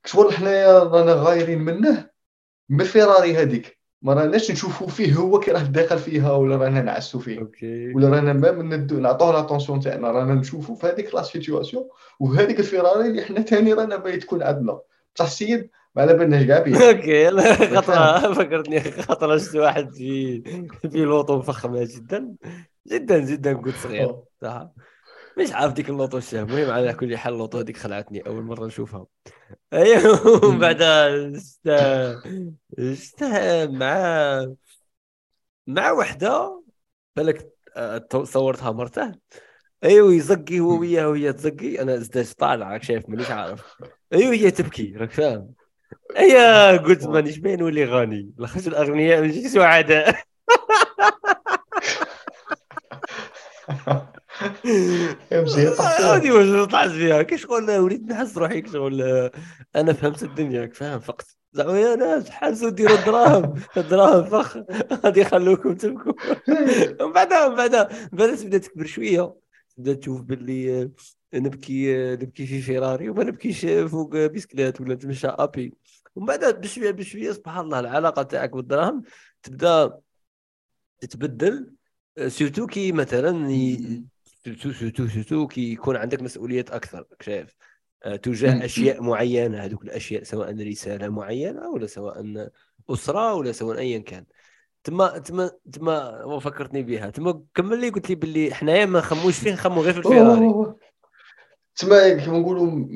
Speaker 2: شغل حنايا رانا غايرين منه من الفيراري هذيك ما راناش نشوفوا فيه هو كي راه داخل فيها ولا رانا نعسوا فيه. ولا رانا ما نعطوه l'attention تاعنا رانا نشوفوا في هذيك la situation وهذيك الفيراري اللي حنا ثاني رانا باغي تكون عندنا. تاع السيد ما على بالناش كاع بيه.
Speaker 1: OK خطرة فكرتني خطرة شفت واحد في في لوطو فخمة جدا. جدا جدا كنت صغير. صح. مش عارف ديك اللوطو الشاه المهم على كل حال اللوطو هذيك خلعتني أول مرة نشوفها. أيوه. بعدها شفت مع مع وحدة بالك آه، صورتها مرته. أيوه يزقي هو وياها وهي تزقي. أنا ازداد طالع راك شايف مانيش عارف. أيوه هي تبكي راك فاهم. ايا قلت مانيش باين نولي غني. لخرج الأغنياء ماشي سعداء هذه واش طلعت فيها. كي شغل وليت نحس روحي شغل أنا فهمت الدنيا فاهم فقط. زعما يا ناس حاسوا ديروا الدراهم الدراهم فخ. غادي يخلوكم تبكوا. من بعدها من بعدها بعد تبدأ تكبر شوية. تبدأ تشوف باللي نبكي نبكي في فيراري وما نبكيش فوق بيسكليت ولا نتمشى à pied. ومن بعد بشوية بشوية سبحان الله العلاقة تاعك بالدراهم تبدأ تتبدل. surtout كي مثلا surtout surtout surtout كي يكون عندك مسؤوليات أكثر شايف؟ آه، تجاه أشياء معينة هذوك الأشياء سواء رسالة معينة ولا سواء أسرة ولا سواء ايا كان. تما تما تما فكرتني بها. تما كمل لي قلت لي باللي حنايا ما نخموش فيه نخمو غير في الفيراري.
Speaker 2: تما كيما نقولوا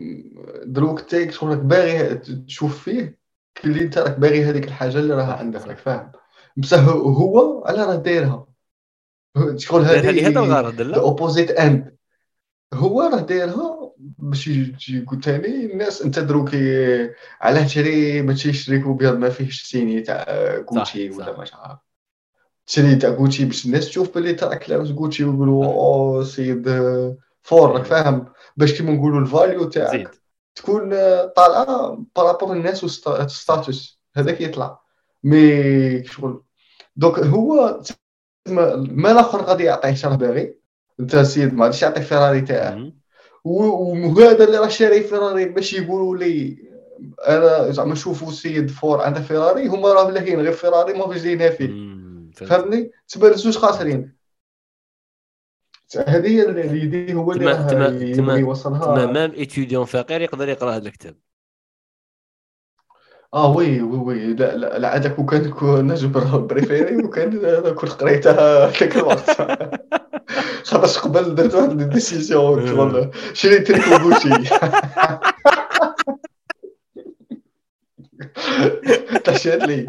Speaker 2: دروك تاك شغل راك باغي تشوف فيه اللي انت راك باغي هذيك الحاجة اللي راها عندك راك فاهم. بصح هو على راه دايرها. شغل هذه
Speaker 1: هذا الغرض لا.
Speaker 2: opposite end هو راه دايرها باش يقول ثاني الناس انت دروكي علاه تشري ماشي تريكو بيض ما فيهش signé تاع كوتشي ولا ما عارف تشري تاع كوتشي باش الناس تشوف بلي تاع كلاوس كوتشي ويقولوا أو سيد fort راك فاهم؟ باش كيما نقولوا ال value تاعك تكون طالعة par rapport الناس وال status هذاك يطلع. mais شغل. donc هو ما الآخر غادي يعطيه شرح باغي. أنت سيد ما غاديش يعطي فيراري تاعه. وهذا اللي راه شاري فيراري باش يقولوا لي أنا زعما شوفوا السيد fort عنده فيراري هما راه لاهين غير فيراري ما فيش زينها فيه. فهمتني؟ تبان زوج خاسرين. هذه هي اللي هو اللي راه يوصلها
Speaker 1: تما même étudiant فقير يقدر يقرأ هذا الكتاب.
Speaker 2: آه oui oui oui. لا لا لا هذاك وكان نجم بريفيري وكان كنت قريتها ذاك الوقت. خاطرش قبل درت واحد الديسيزيون شغل شريت لك بوشي طشات لي.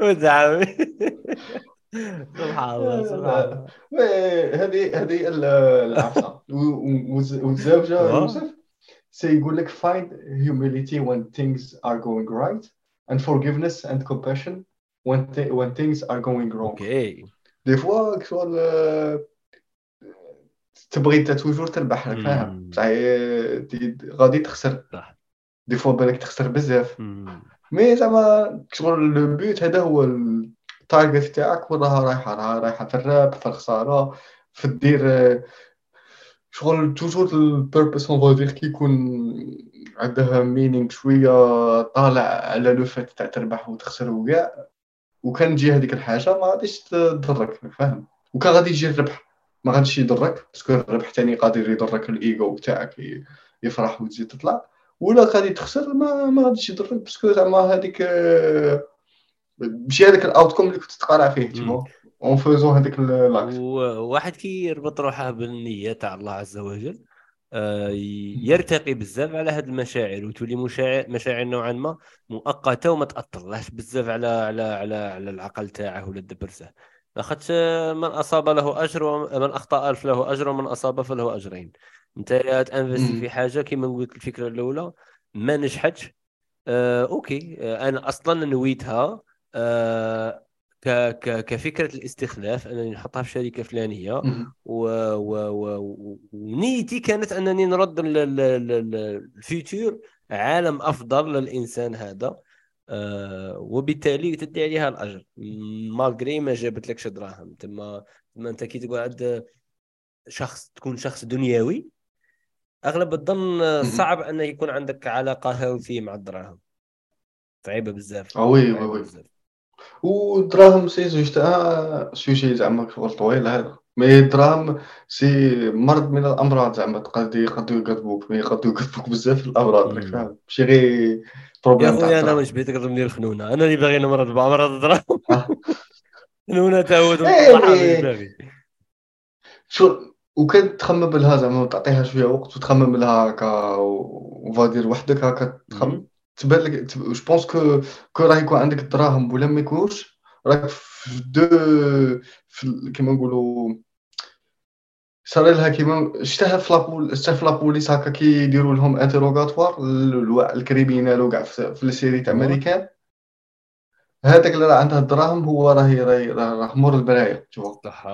Speaker 1: وزعمي سبحان الله سبحان الله.
Speaker 2: هذه هذه العفسة. والزوجة يوسف؟ سيقول لك find humility when things are going right and forgiveness and compassion when th when things are going wrong.
Speaker 1: OK
Speaker 2: des fois شغل تبغي انت toujours تربح راك فاهم غادي تخسر
Speaker 1: صح
Speaker 2: des fois بالك تخسر بزاف mais زعما شغل le but هذا هو ال target تاعك وراها رايحه راها رايحه في الربح في الخساره في الدير شغل toujours ال purpose on va dire كي يكون عندها meaning شوية طالع على le fait تاع تربح وتخسر وكاع. وكان تجي هذيك الحاجة ما غاديش تضرك فاهم؟ وكان غادي يجي الربح ما غاديش يضرك parce que الربح تاني قادر يضرك الايجو تاعك يفرح وتزيد تطلع. ولا غادي تخسر ما ما غاديش يضرك parce que زعما هذيك ماشي هذاك ال outcome اللي كنت تقارع فيه تيما en faisant هذاك l'acte
Speaker 1: وواحد كي يربط روحه بالنية تاع الله عز وجل. آه، يرتقي بزاف على هذه المشاعر وتولي مشاعر مشاعر نوعا ما مؤقتة وما تاثرلاش بزاف على على على على العقل تاعه ولا الدبرسه لاخاطش من أصاب له أجر ومن أخطأ فله أجر ومن أصاب فله أجرين. أنت ت investi في حاجة كما قلت الفكرة الأولى ما نجحتش. آه OK. آه أنا أصلا نويتها. آه ك ك كفكرة الاستخلاف أنني نحطها في شركة فلانية و... و... و... ونيتي كانت أنني نرد ال futur عالم أفضل للإنسان هذا آه وبالتالي تدي عليها الأجر. malgré ما جابت لكش دراهم. تما تما أنت كي تقول عند شخص تكون شخص دنيوي أغلب الظن صعب أن يكون عندك علاقة healthy مع الدراهم. صعيبة بزاف.
Speaker 2: oui oui oui. ودراهم c'est زوج تاع سوجي زعما شغل طويل هذا. mais الدراهم c'est مرض من الأمراض زعما. تقدر يقدروا يكذبوك mais يقدروا يكذبوك بزاف الأمراض. راك. فاهم. ماشي غير problème تاع
Speaker 1: خويا
Speaker 2: أنا
Speaker 1: واش بغيت تقدر الخنونة؟ أنا اللي باغي نمرض بأمراض الدراهم.
Speaker 2: آه.
Speaker 1: خنونه تا هو
Speaker 2: إيه،
Speaker 1: باغي.
Speaker 2: شو وكان تخمم لها زعما تعطيها شوية وقت وتخمم لها هكا وفادير وحدك هكا تخمم.
Speaker 1: مم.
Speaker 2: تبان لك جو بونس كو كو راه يكون عندك الدراهم ولا ما يكونوش راك في دو في كيما نقولوا صار لها كيما شتها في لابول شتها في لابوليس هكا كيديروا لهم انتروغاتوار الكريمينال وكاع في في السيري تاع. أمريكان. هذاك اللي راه عنده الدراهم هو راه راه راه مور البرايه شوف
Speaker 1: صح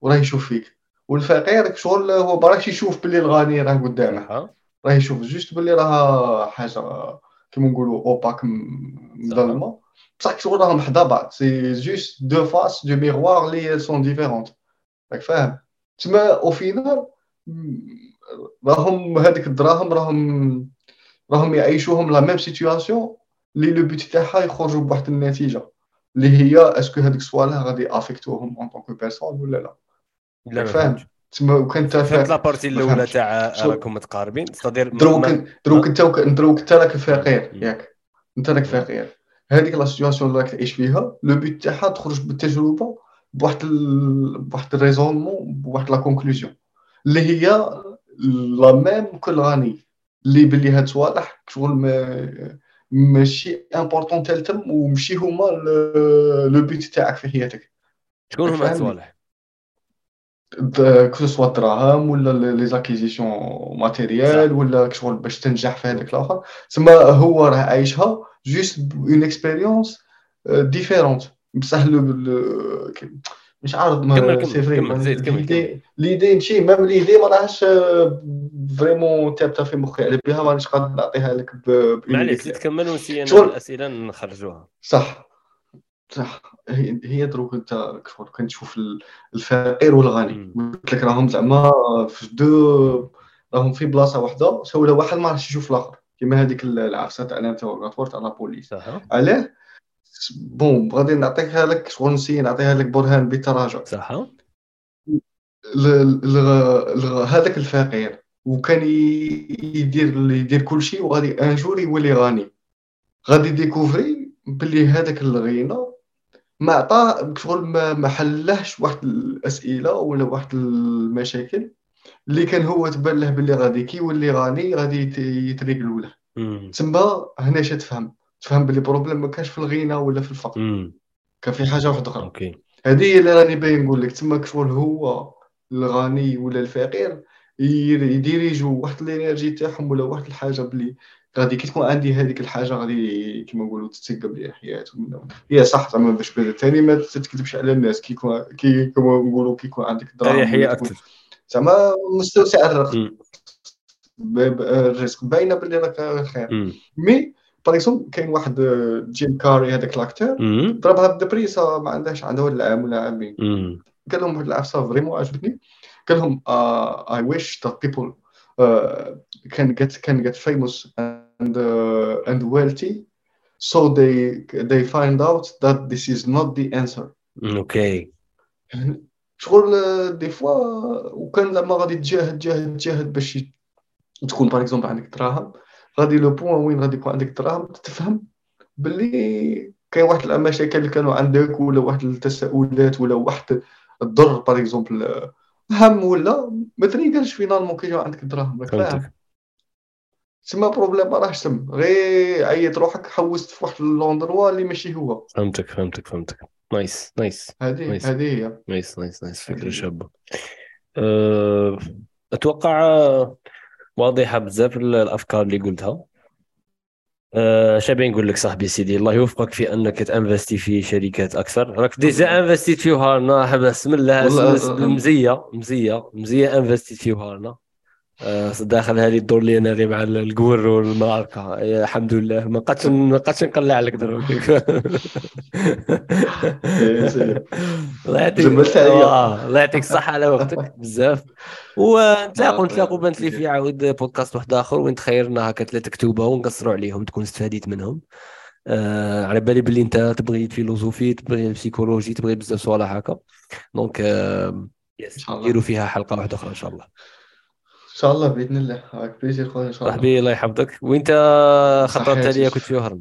Speaker 2: وراه يشوف فيك. والفقير شغل هو باراكش يشوف باللي الغني راه قدامه. راه يشوف juste باللي راه حاجة كيما نقولوا opaque مظلمة. بصح شغل راهم حدا بعض c'est juste deux faces de miroir اللي sont différentes راك فاهم؟ تما au final راهم هذيك الدراهم راهم راهم يعيشوهم la même situation اللي le but تاعها يخرجوا بواحد النتيجة. اللي هي est-ce que هذيك الصوالح غادي يافيكتوهم en tant que personne ولا لا؟
Speaker 1: لا
Speaker 2: فاهم؟ تما وكان فا-
Speaker 1: لابارتي
Speaker 2: ما الأولى.
Speaker 1: تاع راكم متقاربين؟ ستادير
Speaker 2: دروك دروك انت وك- دروك انت راك فقير. ياك. أنت راك فقير. هذيك لا سيتوياسيون اللي راك تعيش فيها لو بوت تاعها تخرج بالتجربة بواحد ال... بواحد الريزونمون بواحد لا كونكلوزيون اللي هي لا ميم كل غني اللي باللي هاد صوالح شغل ما ماشي امبورطون تالتم وماشي هما لو بوت تاعك في حياتك.
Speaker 1: شكون هما هاد
Speaker 2: فهمني؟ كو سوا الدراهم ولا لي زاكيزيسيون ماتيريال ولا شغل باش تنجح في هذاك الآخر. تسمى هو راه عايشها جوست اون اكسبيريونس ديفيرونت بصح مش عارف ما سي فري
Speaker 1: كمل، زيد، كمل-
Speaker 2: ليدي ماشي ميم ليدي ما راهش فريمون ثابته في مخي. على بها مانيش قادر نعطيها لك
Speaker 1: معليش. تكمل ونسي أنا
Speaker 2: شغل-
Speaker 1: الأسئلة نخرجوها.
Speaker 2: صح. هي هي دروك انت شغل كنشوف ال- الفقير والغني. قلت لك راهم زعما في دو راهم في بلاصة واحدة سولا واحد ما راحش يشوف الآخر. كيما هذيك العفسة تاع الانتروغاتوار تاع لا بوليس.
Speaker 1: صح.
Speaker 2: علاه؟ بون غادي نعطيها لك شغل نسي نعطيها لك برهان بالتراجع
Speaker 1: صح.
Speaker 2: هذاك الفقير وكان يدير يدير كل شيء وغادي un jour يولي غني. غادي يديكوفري باللي هذاك الغنى ما عطى شغل ما ما حلهش واحد الأسئلة ولا واحد المشاكل اللي كان هو تبان له باللي غادي كي يولي غني غادي يت- يتريقلوا له. تما هنا اش تفهم. تفهم باللي problème ما كانش في الغنى ولا في الفقر. كان في حاجة واحدة أخرى.
Speaker 1: أوكي.
Speaker 2: هذه هي اللي راني باغي نقول لك. تما شغل هو الغني ولا الفقير ير- يديريجوا واحد الإنرجي تاعهم ولا واحد الحاجة بلي غادي كي تكون عندي هذيك الحاجة غادي كيما نقولوا تتسقى بلي حياتهم هي صح زعما باش ثاني ما تتكذبش على الناس كي يكون كي كما نقولوا كي يكون عندك دراهم
Speaker 1: اريحيه
Speaker 2: ولا تكون-
Speaker 1: أكثر
Speaker 2: زعما مستوسع الرزق الرزق باينة باللي راك خير. مي باغ اكزومبل كاين واحد جيم كاري هذاك
Speaker 1: l'acteur.
Speaker 2: ضربها ب dépression ما عندهاش عندها واحد العام ولا عامين. قال لهم واحد العفسه vraiment عجبتني. قال لهم I wish that people uh, can get can get famous and uh, and wealthy. So they they find out that this is not the answer.
Speaker 1: أوكي
Speaker 2: شغل آه، des fois وكان زعما غادي تجاهد تجاهد تجاهد باش تكون par exemple عندك دراهم. غادي le point وين غادي يكون عندك دراهم تفهم باللي كاين واحد المشاكل اللي كانوا عندك ولا واحد التساؤلات ولا واحد الضر par exemple هم ولا ما تريقلش finalement كي عندك دراهم راك فاهم. تما problème ما راهش تم غير عيط روحك حوست في واحد l'endroit اللي ماشي هو.
Speaker 1: فهمتك فهمتك فهمتك. nice nice
Speaker 2: هذه. هذه هي.
Speaker 1: nice nice nice فكرة
Speaker 2: هذه.
Speaker 1: شابة. أه، أتوقع أه، واضحة بزاف ال- الأفكار اللي قلتها. أه، شابين نقول لك صاحبي سيدي الله يوفقك في أنك تنفستي في شركات أكثر. راك ديجا أنفستيت في هارنا بسم الله
Speaker 2: أه،.
Speaker 1: مزية مزية مزية أنفستيت في هارنا داخل هذه الدور اللي أنا مع القور والمعركة يا الحمد لله. ما قدش ما قدش نقلع لك دروك. الله يعطيك. آه، الله يعطيك الصحة على وقتك. بزاف. ونتلاقوا نتلاقوا بنت لي في عاود بودكاست واحد آخر وين تخيرنا هكا ثلاثة كتوبة ونقصروا عليهم تكون استفاديت منهم. آه على بالي باللي انت تبغي الفيلوزوفي تبغي البسيكولوجي تبغي بزاف صوالح هكا. دونك آه يس نديروا فيها حلقة واحدة أخرى إن شاء الله.
Speaker 2: شاء الله بإذن الله. بليزير خويا إن شاء الله.
Speaker 1: صاحبي الله يحفظك. وإنت خطره التاليه كنت في وهران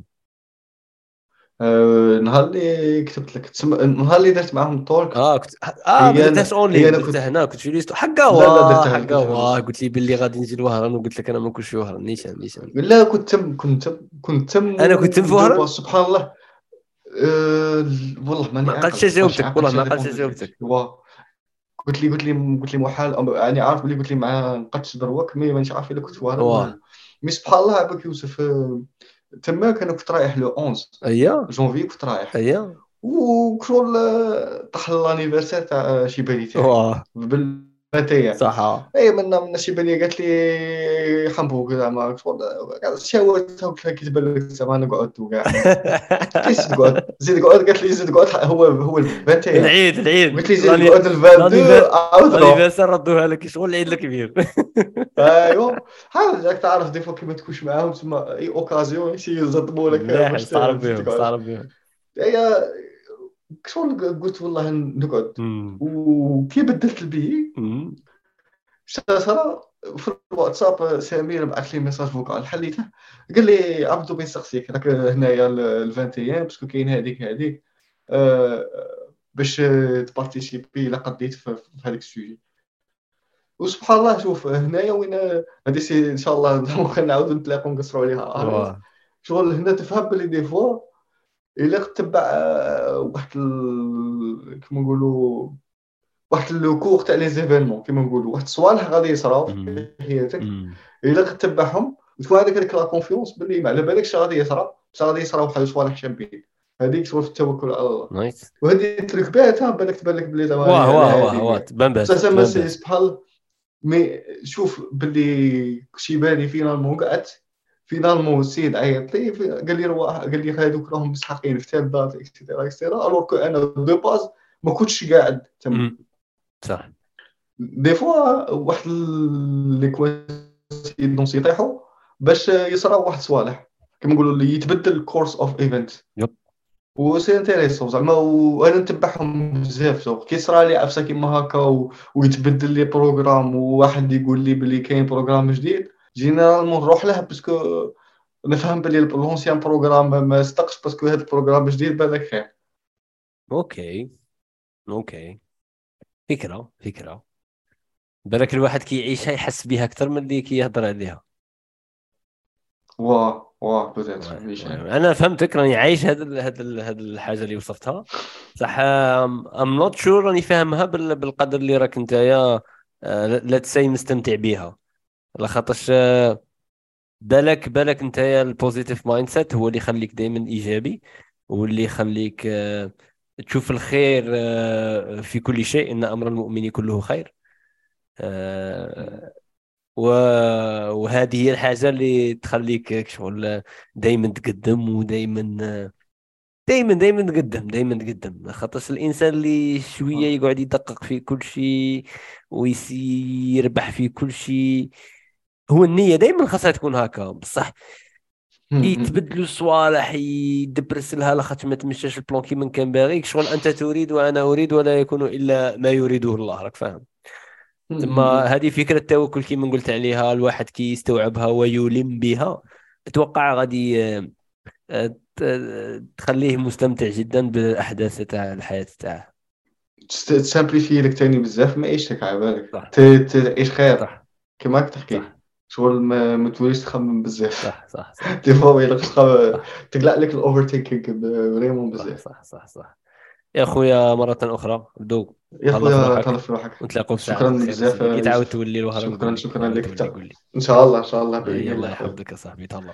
Speaker 2: آه، نهار اللي كتبت لك. تسمى نهار اللي درت معاهم التولك
Speaker 1: آه كنت آه ما درتهاش
Speaker 2: أنا
Speaker 1: درتها
Speaker 2: كنت-
Speaker 1: هنا كنت في ليستو حقا
Speaker 2: درتها-
Speaker 1: حقا
Speaker 2: بس.
Speaker 1: قلت لي باللي غادي نجي لوهران وقلت لك أنا ما نكونش في وهران نيشان نيشان.
Speaker 2: لا كنت تم كنت تم كنت تم
Speaker 1: أنا كنت تم في وهران؟
Speaker 2: سبحان الله. أه والله ماني
Speaker 1: ما. عقلتش جاوبتك، والله ما
Speaker 2: الموضوع.
Speaker 1: جاوبتك.
Speaker 2: قلت لي قلت لي قلت لي محال يعني عارف بلي قلت لي مع نقدش دروك مي مانيش عارف إلا كنت في وهران
Speaker 1: واه.
Speaker 2: ولا لا. مي سبحان الله عباك يوسف تماك أنا كنت رايح لو 11
Speaker 1: اييه
Speaker 2: جونفي كنت رايح.
Speaker 1: اييه
Speaker 2: وكشغل طاح لانيفرسير تاع شيباني تاعي
Speaker 1: صح.
Speaker 2: اي من من شي بنيه قالت لي حنبوك زعما شغل شاورت قلت لها كتبان لك زعما أنا قعدت وكاع قلت لي زيد قعد قالت لي زيد قعد هو هو الفان تاعي
Speaker 1: العيد العيد.
Speaker 2: قلت لي زيد قعد الفان دو
Speaker 1: لانيفر-
Speaker 2: عاود
Speaker 1: ردوها لك شغل العيد الكبير
Speaker 2: ايوا راك تعرف des fois كي ما تكونش معاهم تما أي occasion شي يزطموا لك باش
Speaker 1: استعرف
Speaker 2: تزيد
Speaker 1: بهم
Speaker 2: تقعد.
Speaker 1: استعرف بهم
Speaker 2: هي شغل قلت والله نقعد. وكي بدلت البي. صرا في الواتساب سمير بعث لي message vocal حليته قال لي عبدو بين سقسيك. راك هنايا ال 21 parce que كاين هذيك هذيك. آه، باش ت participer الا قديت في هذاك ال sujet. وسبحان الله شوف هنايا وين هذه سي إن شاء الله نعاودو نتلاقاو نقصروا عليها. شغل هنا تفهم بلي des fois إلا تتبع آه، واحد ال... كيما نقولوا واحد le cours تاع les événements كيما نقولوا. واحد الصوالح غادي يصراو. في حياتك. إلا تتبعهم وتكون هذيك ديك la confiance باللي ما على بالكش غادي يصرا؟ بصح غادي يصراو واحد الصوالح شابين هذيك شغل في التوكل على الله.
Speaker 1: نايس.
Speaker 2: وهذه تريك باتها بالك تبان لك بلي زعما
Speaker 1: واه واه واه واه تبان
Speaker 2: بصح. سبحان الله مي شوف باللي شيباني فينالمون قعدت فينالمون السيد عيط. لي قال لي رواح قال لي هذوك راهم مسحقين في تال دات اكسيتيرا اكسيتيرا الوغ كو أنا دو باز ما كنتش قاعد تما
Speaker 1: مم. صح.
Speaker 2: دي فوا واحد لي كوينسيدونس يطيحوا باش يصراو واحد الصوالح كما نقولوا اللي يتبدل ال course of
Speaker 1: event.
Speaker 2: و c'est intéressant زعما وأنا نتبعهم بزاف. زوق كي صرا لي عفسة كيما هكا و... ويتبدل le programme وواحد يقول لي بلي كاين programme جديد généralement نروح له parce que نفهم بلي l'ancien programme ما- صدقش parce que هذا ال programme جديد بالك خير.
Speaker 1: okay. okay. فكرة فكرة. بالك الواحد كيعيشها يحس بها أكثر من اللي كيهضر عليها.
Speaker 2: واه واه
Speaker 1: أنا فهمتك راني عايش هاد هاد هاد الحاجة اللي وصفتها. صح I'm not sure راني فاهمها بال- بالقدر اللي راك نتايا لا تساي مستمتع بها لخاطرش آه، بالك بالك نتايا ال positive mindset هو اللي يخليك دائما إيجابي واللي يخليك آه، تشوف الخير آه، في كل شيء إن أمر المؤمن كله خير. آه،. وهذه هي الحاجة اللي تخليك شغل دائما تقدم ودائما دائما دائما تقدم دائما تقدم. خاطرش الإنسان اللي شوية يقعد يدقق في كل شيء ويربح في كل شيء. هو النية دائما خاصها تكون هكا بصح. يتبدلوا الصوالح يدبرس لها لاخاطش ما تمشاش ال plan كيما كان باغيك شغل أنت تريد وأنا أريد ولا يكون إلا ما يريده الله راك فاهم. ثم هذه فكرة التوكل كيما قلت عليها الواحد كي يستوعبها ويلم بها. أتوقع غادي آه، آه، ت- تخليه مستمتع جدا بالأحداث تاع الحياة تاعه.
Speaker 2: ت simplifier لك تاني بزاف ما عيشتك على بالك. تعيش خير. كما راك تحكي.
Speaker 1: صح.
Speaker 2: شغل ما, ما توليش تخمم بزاف.
Speaker 1: صح صح صح.
Speaker 2: des fois يلا تخ- تقلع لك ال overthinking
Speaker 1: vraiment
Speaker 2: بزاف.
Speaker 1: صح صح صح. يا خويا مرة أخرى بدو
Speaker 2: يا خويا. تهلا في روحك.
Speaker 1: نتلاقوا في
Speaker 2: شكراً بزاف،
Speaker 1: كي تعاود. تولي
Speaker 2: شكراً-. شكراً لك. إن شاء الله إن شاء الله خويا.
Speaker 1: يحفظك يا صاحبي. تهلا.